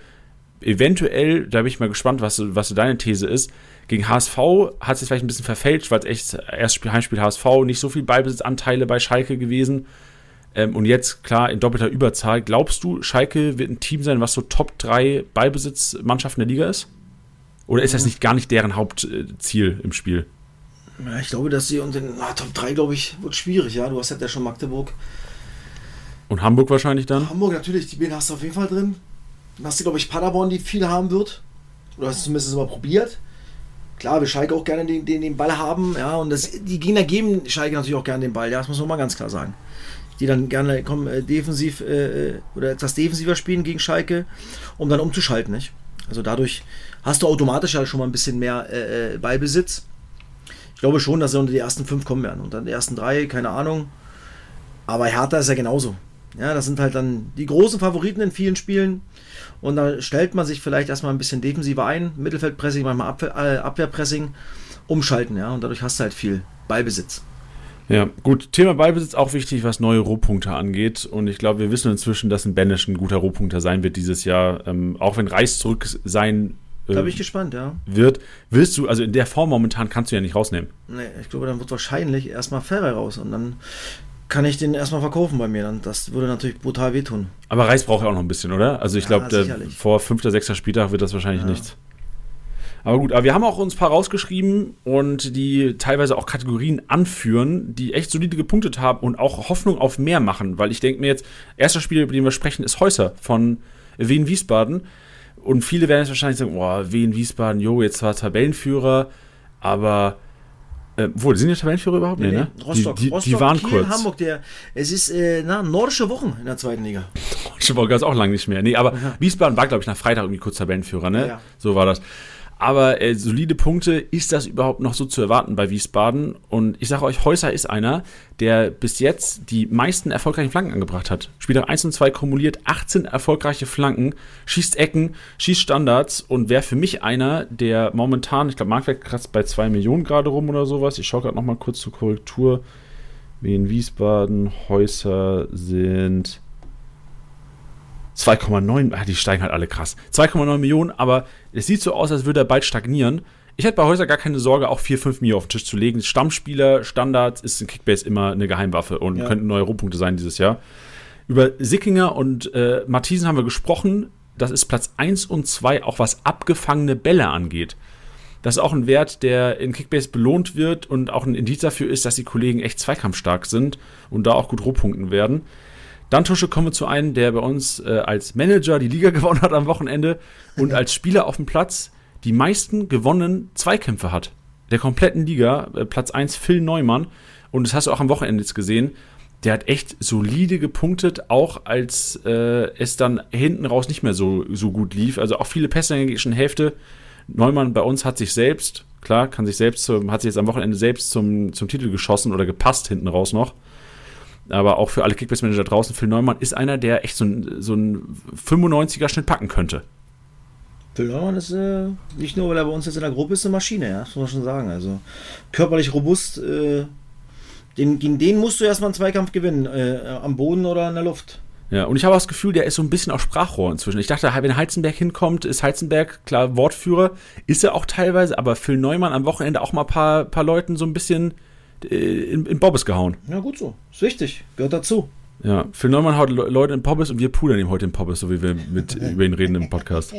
eventuell, da bin ich mal gespannt, was, was so deine These ist. Gegen HSV hat es vielleicht ein bisschen verfälscht, weil es echt erst Spiel, Heimspiel HSV nicht so viel Ballbesitzanteile bei Schalke gewesen. Ähm, und jetzt, klar, in doppelter Überzahl. Glaubst du, Schalke wird ein Team sein, was so Top 3 Ballbesitzmannschaften der Liga ist? Oder ist das nicht gar nicht deren Hauptziel im Spiel? Ja, ich glaube, dass sie und den na, Top 3, glaube ich, wird schwierig, ja. Du hast ja schon Magdeburg. Und Hamburg wahrscheinlich dann? Hamburg natürlich, die beiden hast du auf jeden Fall drin. Dann hast du, glaube ich, Paderborn, die viel haben wird. Oder hast du zumindest mal probiert. Klar, wir Schalke auch gerne den, den, den Ball haben, ja, und das, die Gegner geben Schalke natürlich auch gerne den Ball, ja, das muss man mal ganz klar sagen. Die dann gerne kommen, äh, defensiv äh, äh, oder etwas defensiver spielen gegen Schalke, um dann umzuschalten, nicht? Also dadurch hast du automatisch ja schon mal ein bisschen mehr äh, äh Ballbesitz ich glaube schon, dass sie unter die ersten fünf kommen werden. Dann die ersten drei, keine Ahnung. Aber Hertha ist ja genauso. Ja, das sind halt dann die großen Favoriten in vielen Spielen. Und da stellt man sich vielleicht erstmal ein bisschen defensiver ein. Mittelfeldpressing, manchmal Abwehr, äh, Abwehrpressing, umschalten, ja. Und dadurch hast du halt viel Ballbesitz. Ja, gut. Thema Ballbesitz auch wichtig, was neue Rohpunkte angeht. Und ich glaube, wir wissen inzwischen, dass ein Banish ein guter Rohpunkter sein wird dieses Jahr. Ähm, auch wenn Reis zurück sein da bin ich gespannt, ja. Wird, wirst du, also in der Form momentan kannst du ja nicht rausnehmen. Nee, ich glaube, dann wird wahrscheinlich erstmal Ferrer raus und dann kann ich den erstmal verkaufen bei mir. Dann, das würde natürlich brutal wehtun. Aber Reis braucht ja auch noch ein bisschen, oder? Also ich ja, glaube, vor fünfter, sechster Spieltag wird das wahrscheinlich ja. nichts. Aber gut, aber wir haben auch uns ein paar rausgeschrieben und die teilweise auch Kategorien anführen, die echt solide gepunktet haben und auch Hoffnung auf mehr machen. Weil ich denke mir jetzt, erster Spiel, über den wir sprechen, ist Häuser von Wien Wiesbaden. Und viele werden jetzt wahrscheinlich sagen, boah, Wien, Wiesbaden, jo, jetzt zwar Tabellenführer, aber äh, wo, sind die Tabellenführer überhaupt? Nee, nee, ne? Rostock, die, die, Rostock, die waren Kiel, kurz. Hamburg, der, es ist äh, na, nordische Wochen in der zweiten Liga. Nordische Woche gab es auch lange nicht mehr. Nee, aber ja. Wiesbaden war, glaube ich, nach Freitag irgendwie kurz Tabellenführer, ne? Ja. So war das. Aber äh, solide Punkte, ist das überhaupt noch so zu erwarten bei Wiesbaden? Und ich sage euch, Häuser ist einer, der bis jetzt die meisten erfolgreichen Flanken angebracht hat. Spieler 1 und 2 kumuliert 18 erfolgreiche Flanken, schießt Ecken, schießt Standards und wäre für mich einer, der momentan, ich glaube, Marktwert kratzt bei 2 Millionen gerade rum oder sowas. Ich schaue gerade nochmal kurz zur Korrektur. Wie in Wiesbaden, Häuser sind 2,9, ah, die steigen halt alle krass. 2,9 Millionen, aber es sieht so aus, als würde er bald stagnieren. Ich hätte bei Häuser gar keine Sorge, auch 4, 5 Millionen auf den Tisch zu legen. Stammspieler, Standards ist in Kickbase immer eine Geheimwaffe und ja. könnten neue Rohpunkte sein dieses Jahr. Über Sickinger und äh, Matthiesen haben wir gesprochen. Das ist Platz 1 und 2, auch was abgefangene Bälle angeht. Das ist auch ein Wert, der in Kickbase belohnt wird und auch ein Indiz dafür ist, dass die Kollegen echt zweikampfstark sind und da auch gut Rohpunkten werden. Dann, Tusche, kommen wir zu einem, der bei uns äh, als Manager die Liga gewonnen hat am Wochenende und als Spieler auf dem Platz die meisten gewonnenen Zweikämpfe hat. Der kompletten Liga, äh, Platz 1 Phil Neumann. Und das hast du auch am Wochenende jetzt gesehen. Der hat echt solide gepunktet, auch als äh, es dann hinten raus nicht mehr so, so gut lief. Also auch viele Pässe in der gegnerischen Hälfte. Neumann bei uns hat sich selbst, klar, kann sich selbst, hat sich jetzt am Wochenende selbst zum, zum Titel geschossen oder gepasst hinten raus noch aber auch für alle Kickbase-Manager draußen, Phil Neumann ist einer, der echt so ein, so ein 95er-Schnitt packen könnte. Phil Neumann ist äh, nicht nur, weil er bei uns jetzt in der Gruppe ist, eine Maschine, ja, das muss man schon sagen. Also körperlich robust, äh, den, gegen den musst du erstmal einen Zweikampf gewinnen, äh, am Boden oder in der Luft. Ja, und ich habe das Gefühl, der ist so ein bisschen auch Sprachrohr inzwischen. Ich dachte, wenn Heizenberg hinkommt, ist Heizenberg klar Wortführer, ist er auch teilweise, aber Phil Neumann am Wochenende auch mal ein paar, paar Leuten so ein bisschen in, in Bobbes gehauen. Ja, gut so. Ist wichtig. Gehört dazu. Ja, Phil Neumann haut Leute in Pobbes und wir pudern ihm heute in Pobbes, so wie wir mit, über ihn reden im Podcast.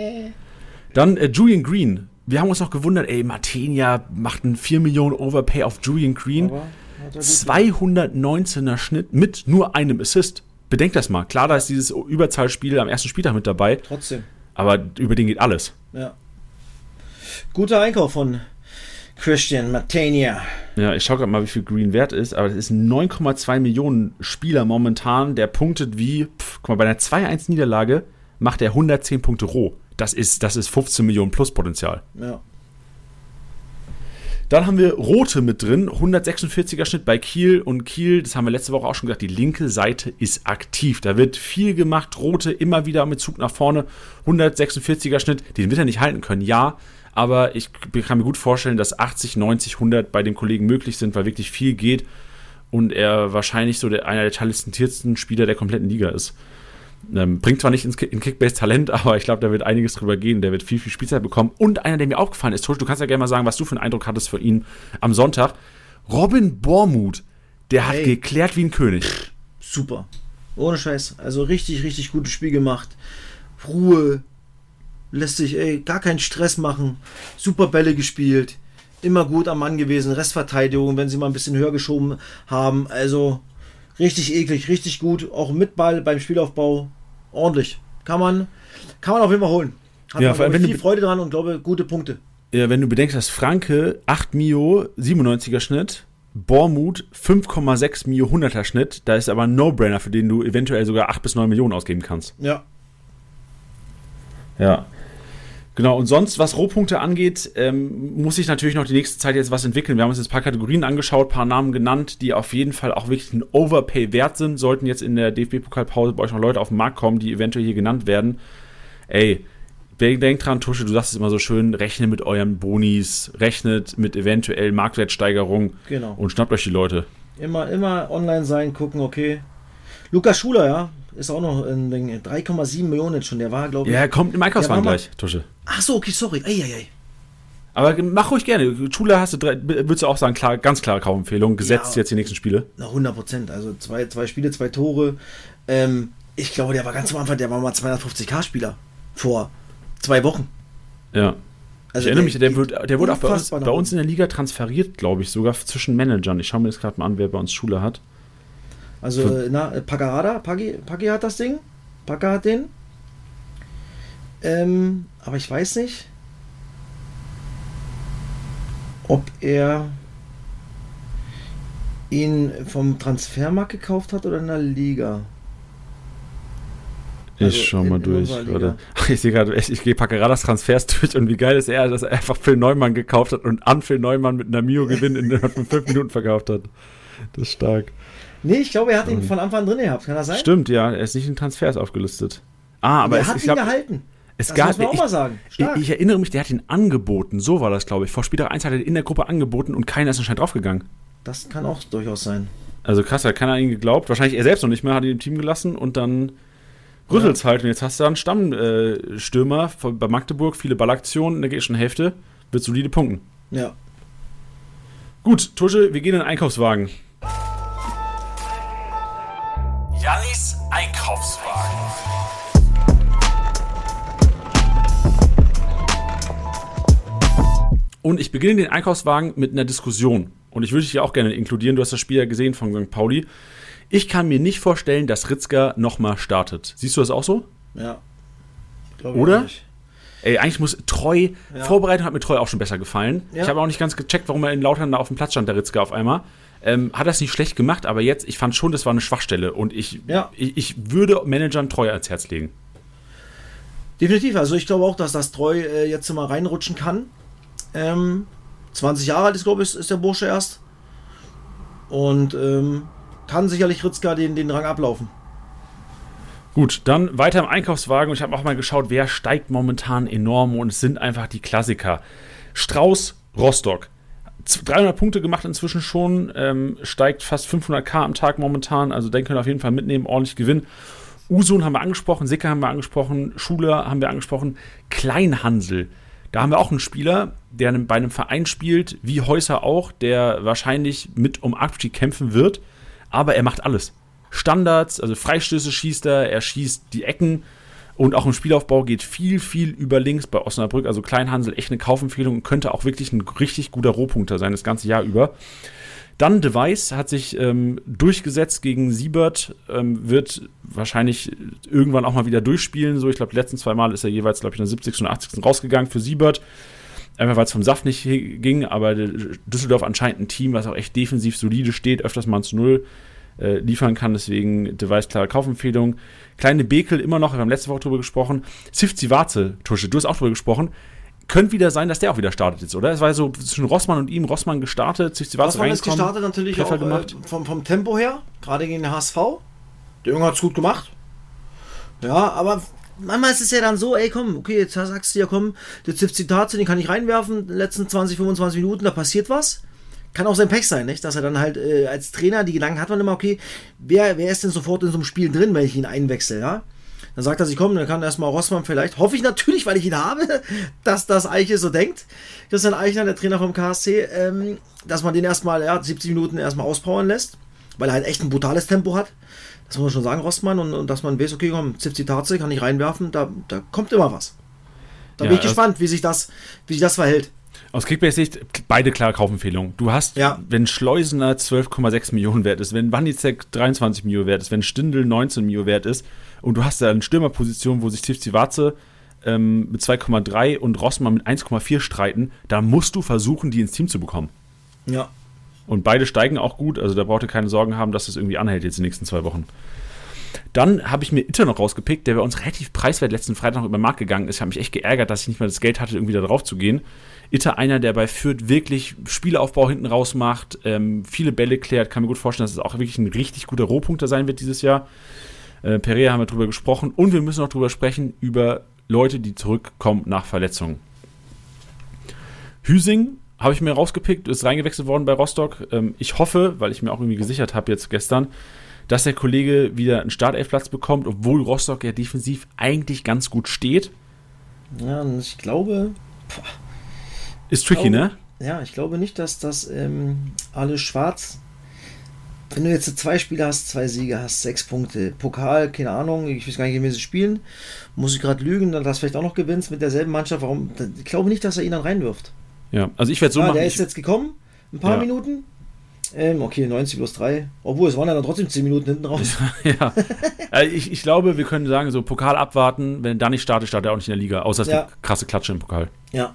Dann äh, Julian Green. Wir haben uns noch gewundert, ey, Martenia macht einen 4 Millionen Overpay auf Julian Green. 219er Schnitt mit nur einem Assist. Bedenkt das mal. Klar, da ist dieses Überzahlspiel am ersten Spieltag mit dabei. Trotzdem. Aber über den geht alles. Ja. Guter Einkauf von Christian Matania. Ja, ich schaue gerade mal, wie viel Green wert ist, aber das ist ein 9,2 Millionen Spieler momentan, der punktet wie, pff, guck mal, bei einer 2-1-Niederlage macht er 110 Punkte roh. Das ist, das ist 15 Millionen plus Potenzial. Ja. Dann haben wir Rote mit drin, 146er Schnitt bei Kiel und Kiel, das haben wir letzte Woche auch schon gesagt, die linke Seite ist aktiv. Da wird viel gemacht, Rote immer wieder mit Zug nach vorne, 146er Schnitt, den wird er nicht halten können, ja, aber ich kann mir gut vorstellen, dass 80, 90, 100 bei den Kollegen möglich sind, weil wirklich viel geht. und er wahrscheinlich so der, einer der talentiertesten Spieler der kompletten Liga ist. Ähm, bringt zwar nicht ins in Kickbase Talent, aber ich glaube, da wird einiges drüber gehen. Der wird viel, viel Spielzeit bekommen. Und einer, der mir aufgefallen ist, Tusch, du kannst ja gerne mal sagen, was du für einen Eindruck hattest für ihn am Sonntag. Robin Bormuth, der hat hey. geklärt wie ein König. Super. Ohne Scheiß. Also richtig, richtig gutes Spiel gemacht. Ruhe. Lässt sich, ey, gar keinen Stress machen. Super Bälle gespielt. Immer gut am Mann gewesen. Restverteidigung, wenn sie mal ein bisschen höher geschoben haben. Also richtig eklig, richtig gut. Auch mit Ball beim Spielaufbau. Ordentlich. Kann man, kann man auf jeden Fall holen. Hat ja, man viel Freude dran und glaube, gute Punkte. Ja, wenn du bedenkst, dass Franke 8 Mio, 97er Schnitt, Bormut 5,6 Mio 100er Schnitt. Da ist aber ein No-Brainer, für den du eventuell sogar 8 bis 9 Millionen ausgeben kannst. Ja. Ja. Genau, und sonst, was Rohpunkte angeht, ähm, muss ich natürlich noch die nächste Zeit jetzt was entwickeln. Wir haben uns jetzt ein paar Kategorien angeschaut, ein paar Namen genannt, die auf jeden Fall auch wirklich ein Overpay wert sind. Sollten jetzt in der DFB-Pokalpause bei euch noch Leute auf den Markt kommen, die eventuell hier genannt werden. Ey, denkt dran, Tusche, du sagst es immer so schön, rechnet mit euren Bonis, rechnet mit eventuell Marktwertsteigerung genau. und schnappt euch die Leute. Immer, immer online sein, gucken, okay. Lukas Schuler, ja, ist auch noch in 3,7 Millionen schon. Der war, glaube ich. Ja, er kommt im Einkaufswagen gleich, Tusche. Ach so, okay, sorry. Ei, ei, ei. Aber mach ruhig gerne. Schule hast du, drei, würdest du auch sagen, klar, ganz klare Kaufempfehlung, gesetzt ja, jetzt die nächsten Spiele? Na, 100 Prozent. Also zwei, zwei Spiele, zwei Tore. Ähm, ich glaube, der war ganz am Anfang, der war mal 250k-Spieler vor zwei Wochen. Ja. Also ich erinnere mich, der, wird, der wurde auch bei uns, bei uns in der Liga transferiert, glaube ich, sogar zwischen Managern. Ich schaue mir das gerade mal an, wer bei uns Schule hat. Also, Für na, Pagada, Pagi, Pagi hat das Ding. Pagga hat den. Ähm, aber ich weiß nicht, ob er ihn vom Transfermarkt gekauft hat oder in der Liga. Ich also schau mal durch. Warte. Ich sehe gerade, ich, ich gehe Pacaradas Transfers durch und wie geil ist er, dass er einfach Phil Neumann gekauft hat und an Phil Neumann mit einer Mio-Gewinn von fünf Minuten verkauft hat. Das ist stark. Nee, ich glaube, er hat ihn von Anfang an drin gehabt. Kann das sein? Stimmt, ja. Er ist nicht in Transfers aufgelistet. Ah, aber er es, hat ihn glaub, gehalten. Es das gab, muss man auch ich, mal sagen. Ich, ich, erinnere mich, der hat ihn angeboten. So war das, glaube ich. Vor Spieltag 1 hat er in der Gruppe angeboten und keiner ist anscheinend draufgegangen. Das kann auch durchaus sein. Also krass, hat keiner an ihn geglaubt. Wahrscheinlich er selbst noch nicht mehr, hat ihn im Team gelassen und dann rüttelt ja. halt. Und jetzt hast du einen Stammstürmer äh, bei Magdeburg, viele Ballaktionen, in der ersten Hälfte, wird solide punkten. Ja. Gut, Tusche, wir gehen in den Einkaufswagen. Jannis Einkaufswagen. Und ich beginne den Einkaufswagen mit einer Diskussion. Und ich würde dich ja auch gerne inkludieren. Du hast das Spiel ja gesehen von St. Pauli. Ich kann mir nicht vorstellen, dass Ritzka nochmal startet. Siehst du das auch so? Ja. Oder? Ey, eigentlich muss Treu, ja. Vorbereitung hat mir Treu auch schon besser gefallen. Ja. Ich habe auch nicht ganz gecheckt, warum er in Lautern da auf dem Platz stand, der Ritzka auf einmal. Ähm, hat das nicht schlecht gemacht, aber jetzt, ich fand schon, das war eine Schwachstelle. Und ich, ja. ich, ich, würde Managern Treu ans Herz legen. Definitiv. Also ich glaube auch, dass das Treu äh, jetzt mal reinrutschen kann. Ähm, 20 Jahre alt ist, glaube ich, ist der Bursche erst. Und ähm, kann sicherlich Ritzka den, den Rang ablaufen. Gut, dann weiter im Einkaufswagen. Ich habe auch mal geschaut, wer steigt momentan enorm. Und es sind einfach die Klassiker. Strauß, Rostock. 300 Punkte gemacht inzwischen schon, ähm, steigt fast 500k am Tag momentan, also den können wir auf jeden Fall mitnehmen, ordentlich gewinnen. Usun haben wir angesprochen, Sicker haben wir angesprochen, Schuler haben wir angesprochen, Kleinhansel. Da haben wir auch einen Spieler, der bei einem Verein spielt, wie Häuser auch, der wahrscheinlich mit um Abstieg kämpfen wird, aber er macht alles. Standards, also Freistöße schießt er, er schießt die Ecken, und auch im Spielaufbau geht viel, viel über links bei Osnabrück. Also Kleinhansel echt eine Kaufempfehlung und könnte auch wirklich ein richtig guter Rohpunkter sein, das ganze Jahr über. Dann Device hat sich ähm, durchgesetzt gegen Siebert, ähm, wird wahrscheinlich irgendwann auch mal wieder durchspielen. So, ich glaube, die letzten zwei Mal ist er jeweils, glaube ich, in der 70. und 80. rausgegangen für Siebert. Einfach weil es vom Saft nicht ging, aber Düsseldorf anscheinend ein Team, was auch echt defensiv solide steht, öfters mal zu Null äh, liefern kann. Deswegen Device klare Kaufempfehlung. Kleine Bekel immer noch, wir haben letzte Woche drüber gesprochen. Sifzi Warze, Tusche, du hast auch drüber gesprochen. Könnte wieder sein, dass der auch wieder startet jetzt, oder? Es war so zwischen Rossmann und ihm, Rossmann gestartet, Sifzi Warze Rossmann ist gestartet natürlich Treffer auch gemacht. Äh, vom, vom Tempo her, gerade gegen den HSV. Der Junge hat es gut gemacht. Ja, aber manchmal ist es ja dann so, ey komm, okay, jetzt sagst du ja komm, der Zitat, den kann ich reinwerfen, in den letzten 20, 25 Minuten, da passiert was. Kann auch sein Pech sein, nicht? Dass er dann halt äh, als Trainer die Gedanken hat man immer, okay, wer, wer ist denn sofort in so einem Spiel drin, wenn ich ihn einwechsel, ja? Dann sagt er sich, komm, dann kann erstmal Rossmann vielleicht, hoffe ich natürlich, weil ich ihn habe, dass das Eiche so denkt. Christian Eichner, der Trainer vom KSC, ähm, dass man den erstmal, ja, 70 Minuten erstmal auspowern lässt, weil er halt echt ein brutales Tempo hat. Das muss man schon sagen, Rossmann, und, und dass man weiß, okay, komm, Zipzi Tarze kann ich reinwerfen, da, da kommt immer was. Da Ja, bin ich gespannt, wie sich das, wie sich das verhält. Aus Kickbase-Sicht beide klare Kaufempfehlungen. Du hast, Ja. wenn Schleusener 12,6 Millionen wert ist, wenn Wanizek 23 Millionen wert ist, wenn Stindl 19 Millionen wert ist und du hast da eine Stürmerposition, wo sich Tivzi Warze ähm, mit 2,3 und Rossmann mit 1,4 streiten, da musst du versuchen, die ins Team zu bekommen. Ja. Und beide steigen auch gut, also da braucht ihr keine Sorgen haben, dass das irgendwie anhält jetzt die nächsten zwei Wochen. Dann habe ich mir Itter noch rausgepickt, der bei uns relativ preiswert letzten Freitag noch über den Markt gegangen ist. Ich habe mich echt geärgert, dass ich nicht mehr das Geld hatte, irgendwie da drauf zu gehen. Itter einer, der bei Fürth wirklich Spielaufbau hinten raus macht, ähm, viele Bälle klärt. Kann mir gut vorstellen, dass es auch wirklich ein richtig guter Rohpunkter sein wird dieses Jahr. Äh, Perea haben wir drüber gesprochen und wir müssen noch drüber sprechen über Leute, die zurückkommen nach Verletzungen. Hüsing habe ich mir rausgepickt, ist reingewechselt worden bei Rostock. Ähm, ich hoffe, weil ich mir auch irgendwie gesichert habe jetzt gestern, dass der Kollege wieder einen Startelfplatz bekommt, obwohl Rostock ja defensiv eigentlich ganz gut steht. Ja, ich glaube, Ist tricky, glaube- ne? ja, ich glaube nicht, dass das ähm, alles schwarz. Wenn du jetzt zwei Spiele hast, zwei Siege hast, sechs Punkte, Pokal, keine Ahnung, ich weiß gar nicht, wie sie spielen, muss ich gerade lügen, dann das vielleicht auch noch gewinnst mit derselben Mannschaft. Warum? Ich glaube nicht, dass er ihn dann reinwirft. Ja, also ich werde so ja, machen. der ist jetzt gekommen, ein paar Ja. Minuten. Ähm, okay, 90 plus 3. Obwohl, es waren ja dann trotzdem 10 Minuten hinten raus. ja. Also ich, ich glaube, wir können sagen, so Pokal abwarten. Wenn er da nicht startet, startet er auch nicht in der Liga. Außer es Ja. krasse Klatsche im Pokal. Ja.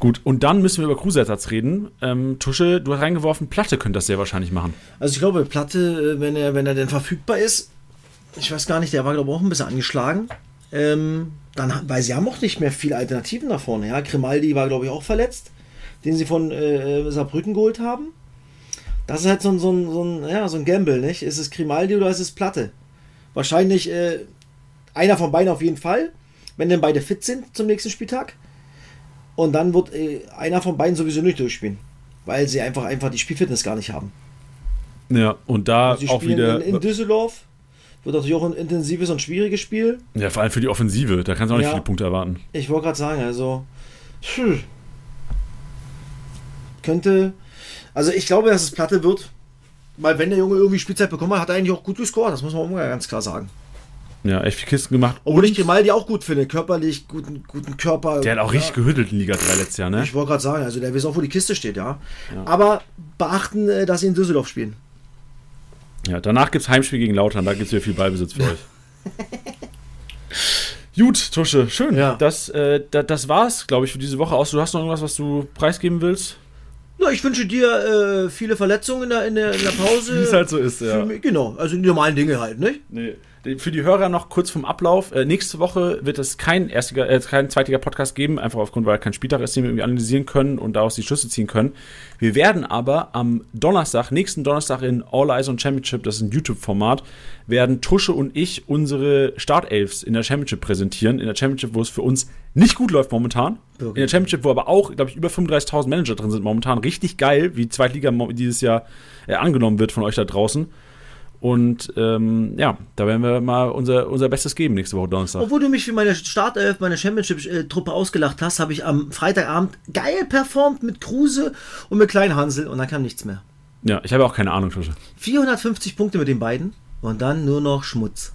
Gut, und dann müssen wir über Kruse-Ersatz reden. Ähm, Tusche, du hast reingeworfen, Platte könnte das sehr wahrscheinlich machen. Also ich glaube, Platte, äh, wenn er, wenn er denn verfügbar ist, ich weiß gar nicht, der war glaube ich auch ein bisschen angeschlagen. Ähm, dann, weil sie haben auch nicht mehr viele Alternativen nach vorne. Ja, Grimaldi war glaube ich auch verletzt, den sie von äh, Saarbrücken geholt haben. Das ist halt so ein, so ein, so ein, ja, so ein Gamble, nicht? Ist es Grimaldi oder ist es Platte? Wahrscheinlich äh, einer von beiden auf jeden Fall, wenn denn beide fit sind zum nächsten Spieltag. Und dann wird äh, einer von beiden sowieso nicht durchspielen, weil sie einfach, einfach die Spielfitness gar nicht haben. Ja, und da Sie auch wieder. in, in Düsseldorf. Wird natürlich auch ein intensives und schwieriges Spiel. ja, vor allem für die Offensive. Da kannst du auch nicht Ja. viele Punkte erwarten. Ich wollte gerade sagen, also. Hm, könnte. Also ich glaube, dass es Platte wird. Weil wenn der Junge irgendwie Spielzeit bekommen hat, hat er eigentlich auch gut gescored. Das muss man auch ganz klar sagen. Ja, echt viel Kisten gemacht. Obwohl ich Grimaldi auch gut finde. Körperlich, guten, guten Körper. der hat auch richtig gehüttelt in Liga 3 letztes Jahr, ne? Ich wollte gerade sagen, also der weiß auch, wo die Kiste steht, ja. Aber beachten, äh, dass sie in Düsseldorf spielen. Ja, danach gibt es Heimspiel gegen Lautern, da gibt es wieder viel Ballbesitz für euch. Gut, Tusche, schön. Ja. Das, äh, da, das war's, glaube ich, für diese Woche aus. Du hast noch irgendwas, was du preisgeben willst? Na, ich wünsche dir äh, viele Verletzungen in der, in der, in der Pause. Wie es halt so ist, ja. Für genau, also die normalen Dinge halt, nicht? Nee. Für die Hörer noch kurz vom Ablauf. Äh, nächste Woche wird es kein erstiger, äh, kein zweitiger Podcast geben, einfach aufgrund, weil kein Spieltag ist, den wir irgendwie analysieren können und daraus die Schlüsse ziehen können. Wir werden aber am Donnerstag, nächsten Donnerstag in All Eyes on Championship, das ist ein YouTube-Format, werden Tusche und ich unsere Startelfs in der Championship präsentieren. In der Championship, wo es für uns nicht gut läuft momentan. In der Championship, wo aber auch, glaube ich, über 35.000 Manager drin sind momentan. Richtig geil, wie Zweitliga dieses Jahr äh, angenommen wird von euch da draußen. Und ähm, ja, da werden wir mal unser, unser Bestes geben nächste Woche Donnerstag. Obwohl du mich für meine Startelf, meine Championship-Truppe ausgelacht hast, habe ich am Freitagabend geil performt mit Kruse und mit Kleinhansel und dann kam nichts mehr. Ja, ich habe auch keine Ahnung, Tusche. 450 Punkte mit den beiden und dann nur noch Schmutz.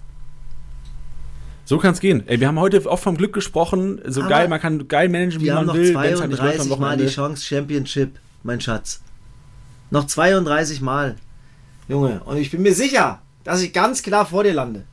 So kann es gehen. Ey, wir haben heute oft vom Glück gesprochen. So Aber geil, man kann geil managen, wie Wir haben man noch will. halt nicht läuft 32 am Mal die. Chance Championship, mein Schatz. Noch 32 Mal. Junge, und ich bin mir sicher, dass ich ganz klar vor dir lande.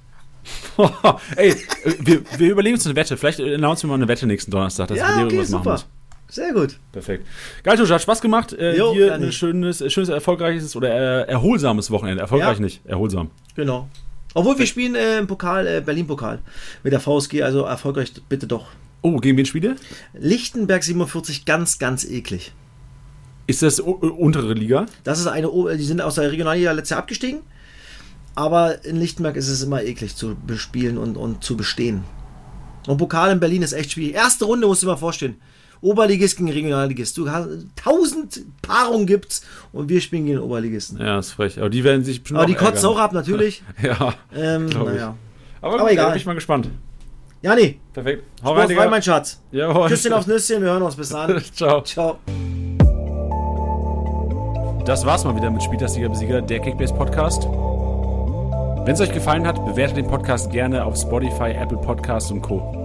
Ey, wir, wir überlegen uns eine Wette. Vielleicht announcen wir mal eine Wette nächsten Donnerstag, dass wir ja, dir okay, irgendwas machen super. müssen. Sehr gut. Perfekt. Geil, Tusche, hat Spaß gemacht. Äh, Jo, dir ein schönes, schönes, erfolgreiches oder äh, erholsames Wochenende. Erfolgreich Ja. nicht, erholsam. Genau. Obwohl wir spielen äh, im Pokal, äh, Berlin-Pokal mit der VSG, also erfolgreich bitte doch. Oh, gegen wen spielt ihr? Lichtenberg 47, ganz, ganz eklig. Ist das untere Liga? Das ist eine, die sind aus der Regionalliga letztes Jahr abgestiegen. Aber in Lichtenberg ist es immer eklig zu bespielen und, und zu bestehen. Und Pokal in Berlin ist echt schwierig. Erste Runde musst du dir mal vorstellen. Oberligist gegen Regionalligist. Du hast tausend Paarungen gibt's und wir spielen gegen Oberligisten. Ja, ist frech. Aber die werden sich bestimmt Aber die kotzen auch ab, natürlich. Ja, ähm, naja. aber, Aber egal. bin ich mal gespannt. Ja, nee. Perfekt. Hau rein, Sportfrei, Digga. mein Schatz. Jawohl. Küsschen aufs Nüsschen, wir hören uns. Bis dann. Ciao. Ciao. Das war's mal wieder mit Spieltagsliga Besieger, der Kickbase Podcast. Wenn es euch gefallen hat, bewertet den Podcast gerne auf Spotify, Apple Podcasts und Co.